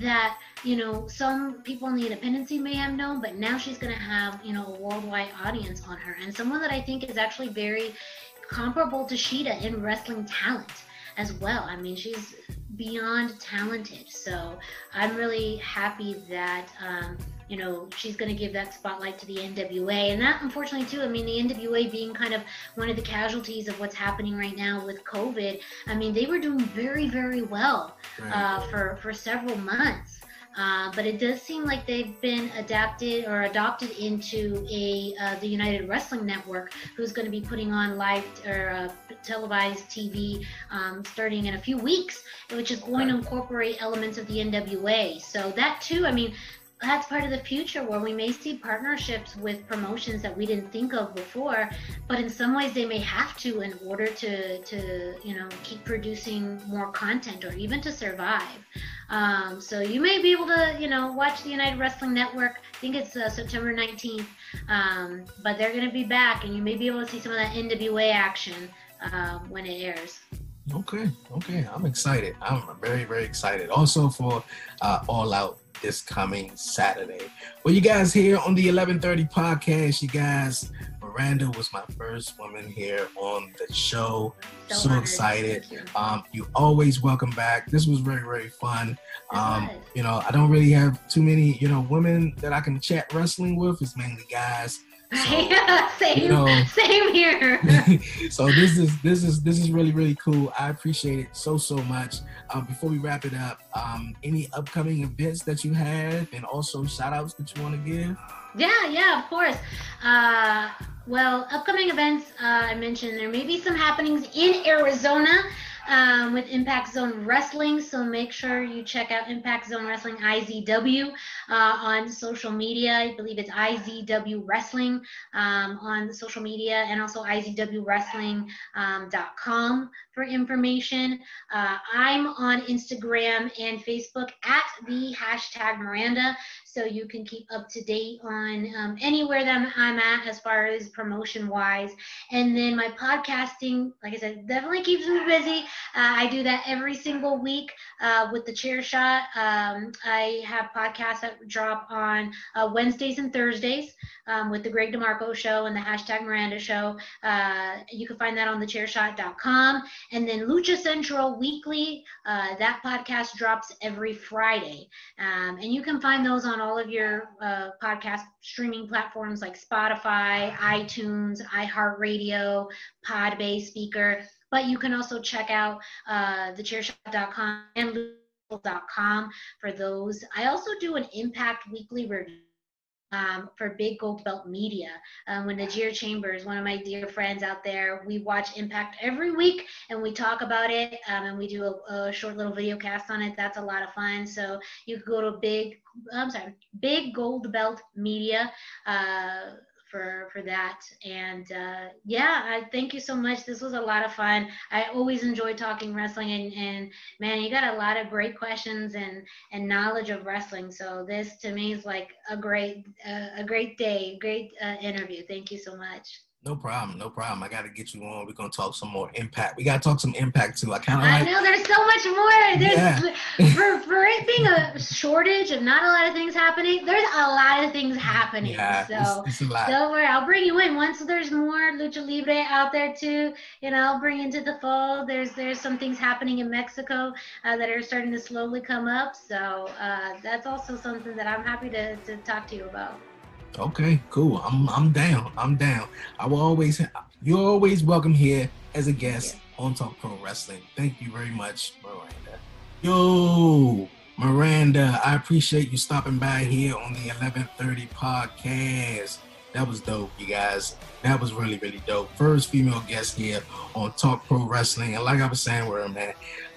that, you know, some people in the independency may have known, but now she's going to have, you know, a worldwide audience on her. And someone that I think is actually very comparable to Shida in wrestling talent as well. I mean, she's beyond talented. So I'm really happy that um, you know she's going to give that spotlight to the NWA, and that unfortunately too. I mean, the NWA being kind of one of the casualties of what's happening right now with COVID. I mean, they were doing very very well uh, for for several months. Uh, but it does seem like they've been adapted or adopted into a uh, the United Wrestling Network, who's going to be putting on live or uh, televised TV um, starting in a few weeks, which is going to incorporate elements of the NWA. So that too, I mean, that's part of the future where we may see partnerships with promotions that we didn't think of before but in some ways they may have to in order to to you know keep producing more content or even to survive. Um, so you may be able to you know watch the united wrestling network. I think it's uh, september 19th um, but they're going to be back and you may be able to see some of that nwa action uh, when it airs. Okay okay. I'm excited. I'm very very excited. Also for uh, all out this coming Saturday. Well, you guys here on the 1130 podcast, you guys, Miranda was my first woman here on the show. So, so excited. You. Um, you always welcome back. This was very, very fun. Um, you know, I don't really have too many, you know, women that I can chat wrestling with. It's mainly guys. So, same, you know, same here. so this is this is this is really really cool. I appreciate it so so much. Um, before we wrap it up, um, any upcoming events that you have, and also shout outs that you want to give? Yeah, yeah, of course. Uh, well, upcoming events uh, I mentioned there may be some happenings in Arizona. Um, with Impact Zone Wrestling. So make sure you check out Impact Zone Wrestling IZW uh, on social media. I believe it's IZW Wrestling um, on social media and also IZWWrestling.com um, for information. Uh, I'm on Instagram and Facebook at the hashtag Miranda so you can keep up to date on um, anywhere that I'm at as far as promotion wise. And then my podcasting, like I said, definitely keeps me busy. Uh, I do that every single week uh, with the chair shot. Um, I have podcasts that drop on uh, Wednesdays and Thursdays um, with the Greg DeMarco show and the hashtag Miranda show. Uh, you can find that on thechairshot.com. And then Lucha Central Weekly, uh, that podcast drops every Friday. Um, and you can find those on all of your uh, podcast streaming platforms like Spotify, iTunes, iHeartRadio, Podbay Speaker. But you can also check out uh, thechairshot.com and com for those. I also do an Impact Weekly review um, for Big Gold Belt Media. Um, when Najir Chambers, one of my dear friends out there, we watch Impact every week and we talk about it um, and we do a, a, short little video cast on it. That's a lot of fun. So you can go to Big, I'm sorry, Big Gold Belt Media. Uh, for for that. And uh, yeah, I thank you so much. This was a lot of fun. I always enjoy talking wrestling, and, and man, you got a lot of great questions and and knowledge of wrestling. So this to me is like a great uh, a great day, great uh, interview. Thank you so much. No problem, no problem. I got to get you on. We're gonna talk some more impact. We got to talk some impact too. I kind of. I know there's so much more. There's yeah. for for it being a shortage of not a lot of things happening. There's a lot of things happening. Yeah, so it's, it's don't worry. I'll bring you in once there's more lucha libre out there too. You know, I'll bring into the fold. There's there's some things happening in Mexico uh, that are starting to slowly come up. So uh, that's also something that I'm happy to to talk to you about. Okay, cool. I'm I'm down. I'm down. I will always you're always welcome here as a guest on Talk Pro Wrestling. Thank you very much, Miranda. Yo, Miranda, I appreciate you stopping by here on the 1130 podcast. That was dope, you guys. That was really, really dope. First female guest here on Talk Pro Wrestling. And like I was saying, where man,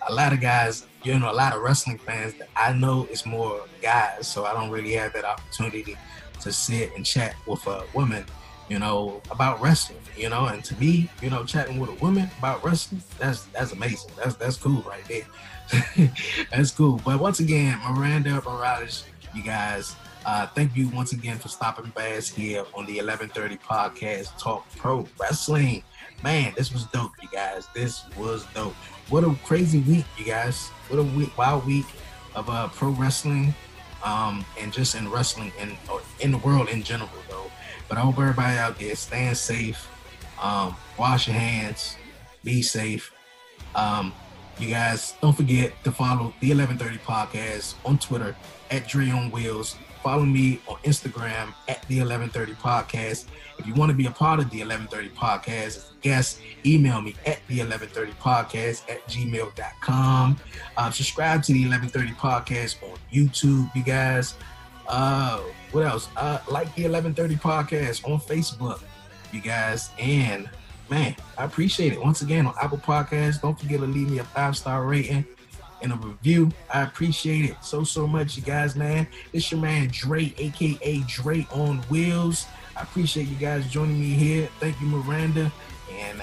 a lot of guys, you know, a lot of wrestling fans that I know is more guys, so I don't really have that opportunity to sit and chat with a woman, you know, about wrestling, you know, and to me, you know, chatting with a woman about wrestling, that's that's amazing. That's that's cool right there. that's cool. But once again, Miranda Morales, you guys, uh, thank you once again for stopping by us here on the 1130 podcast Talk Pro Wrestling. Man, this was dope, you guys. This was dope. What a crazy week, you guys. What a week, wild week of uh, pro wrestling um, and just in wrestling and in the world in general, though. But I hope everybody out there staying safe, um, wash your hands, be safe. Um, you guys don't forget to follow the 1130 podcast on Twitter at Dre on Wheels Follow me on Instagram at the 1130 podcast. If you want to be a part of the 1130 podcast as a guest, email me at the 1130 podcast at gmail.com. Uh, subscribe to the 1130 podcast on YouTube, you guys. Uh, what else? Uh, like the 1130 podcast on Facebook, you guys. And man, I appreciate it. Once again, on Apple Podcasts, don't forget to leave me a five star rating and a review. I appreciate it so, so much, you guys, man. It's your man Dre, aka Dre on Wheels. I appreciate you guys joining me here. Thank you, Miranda. And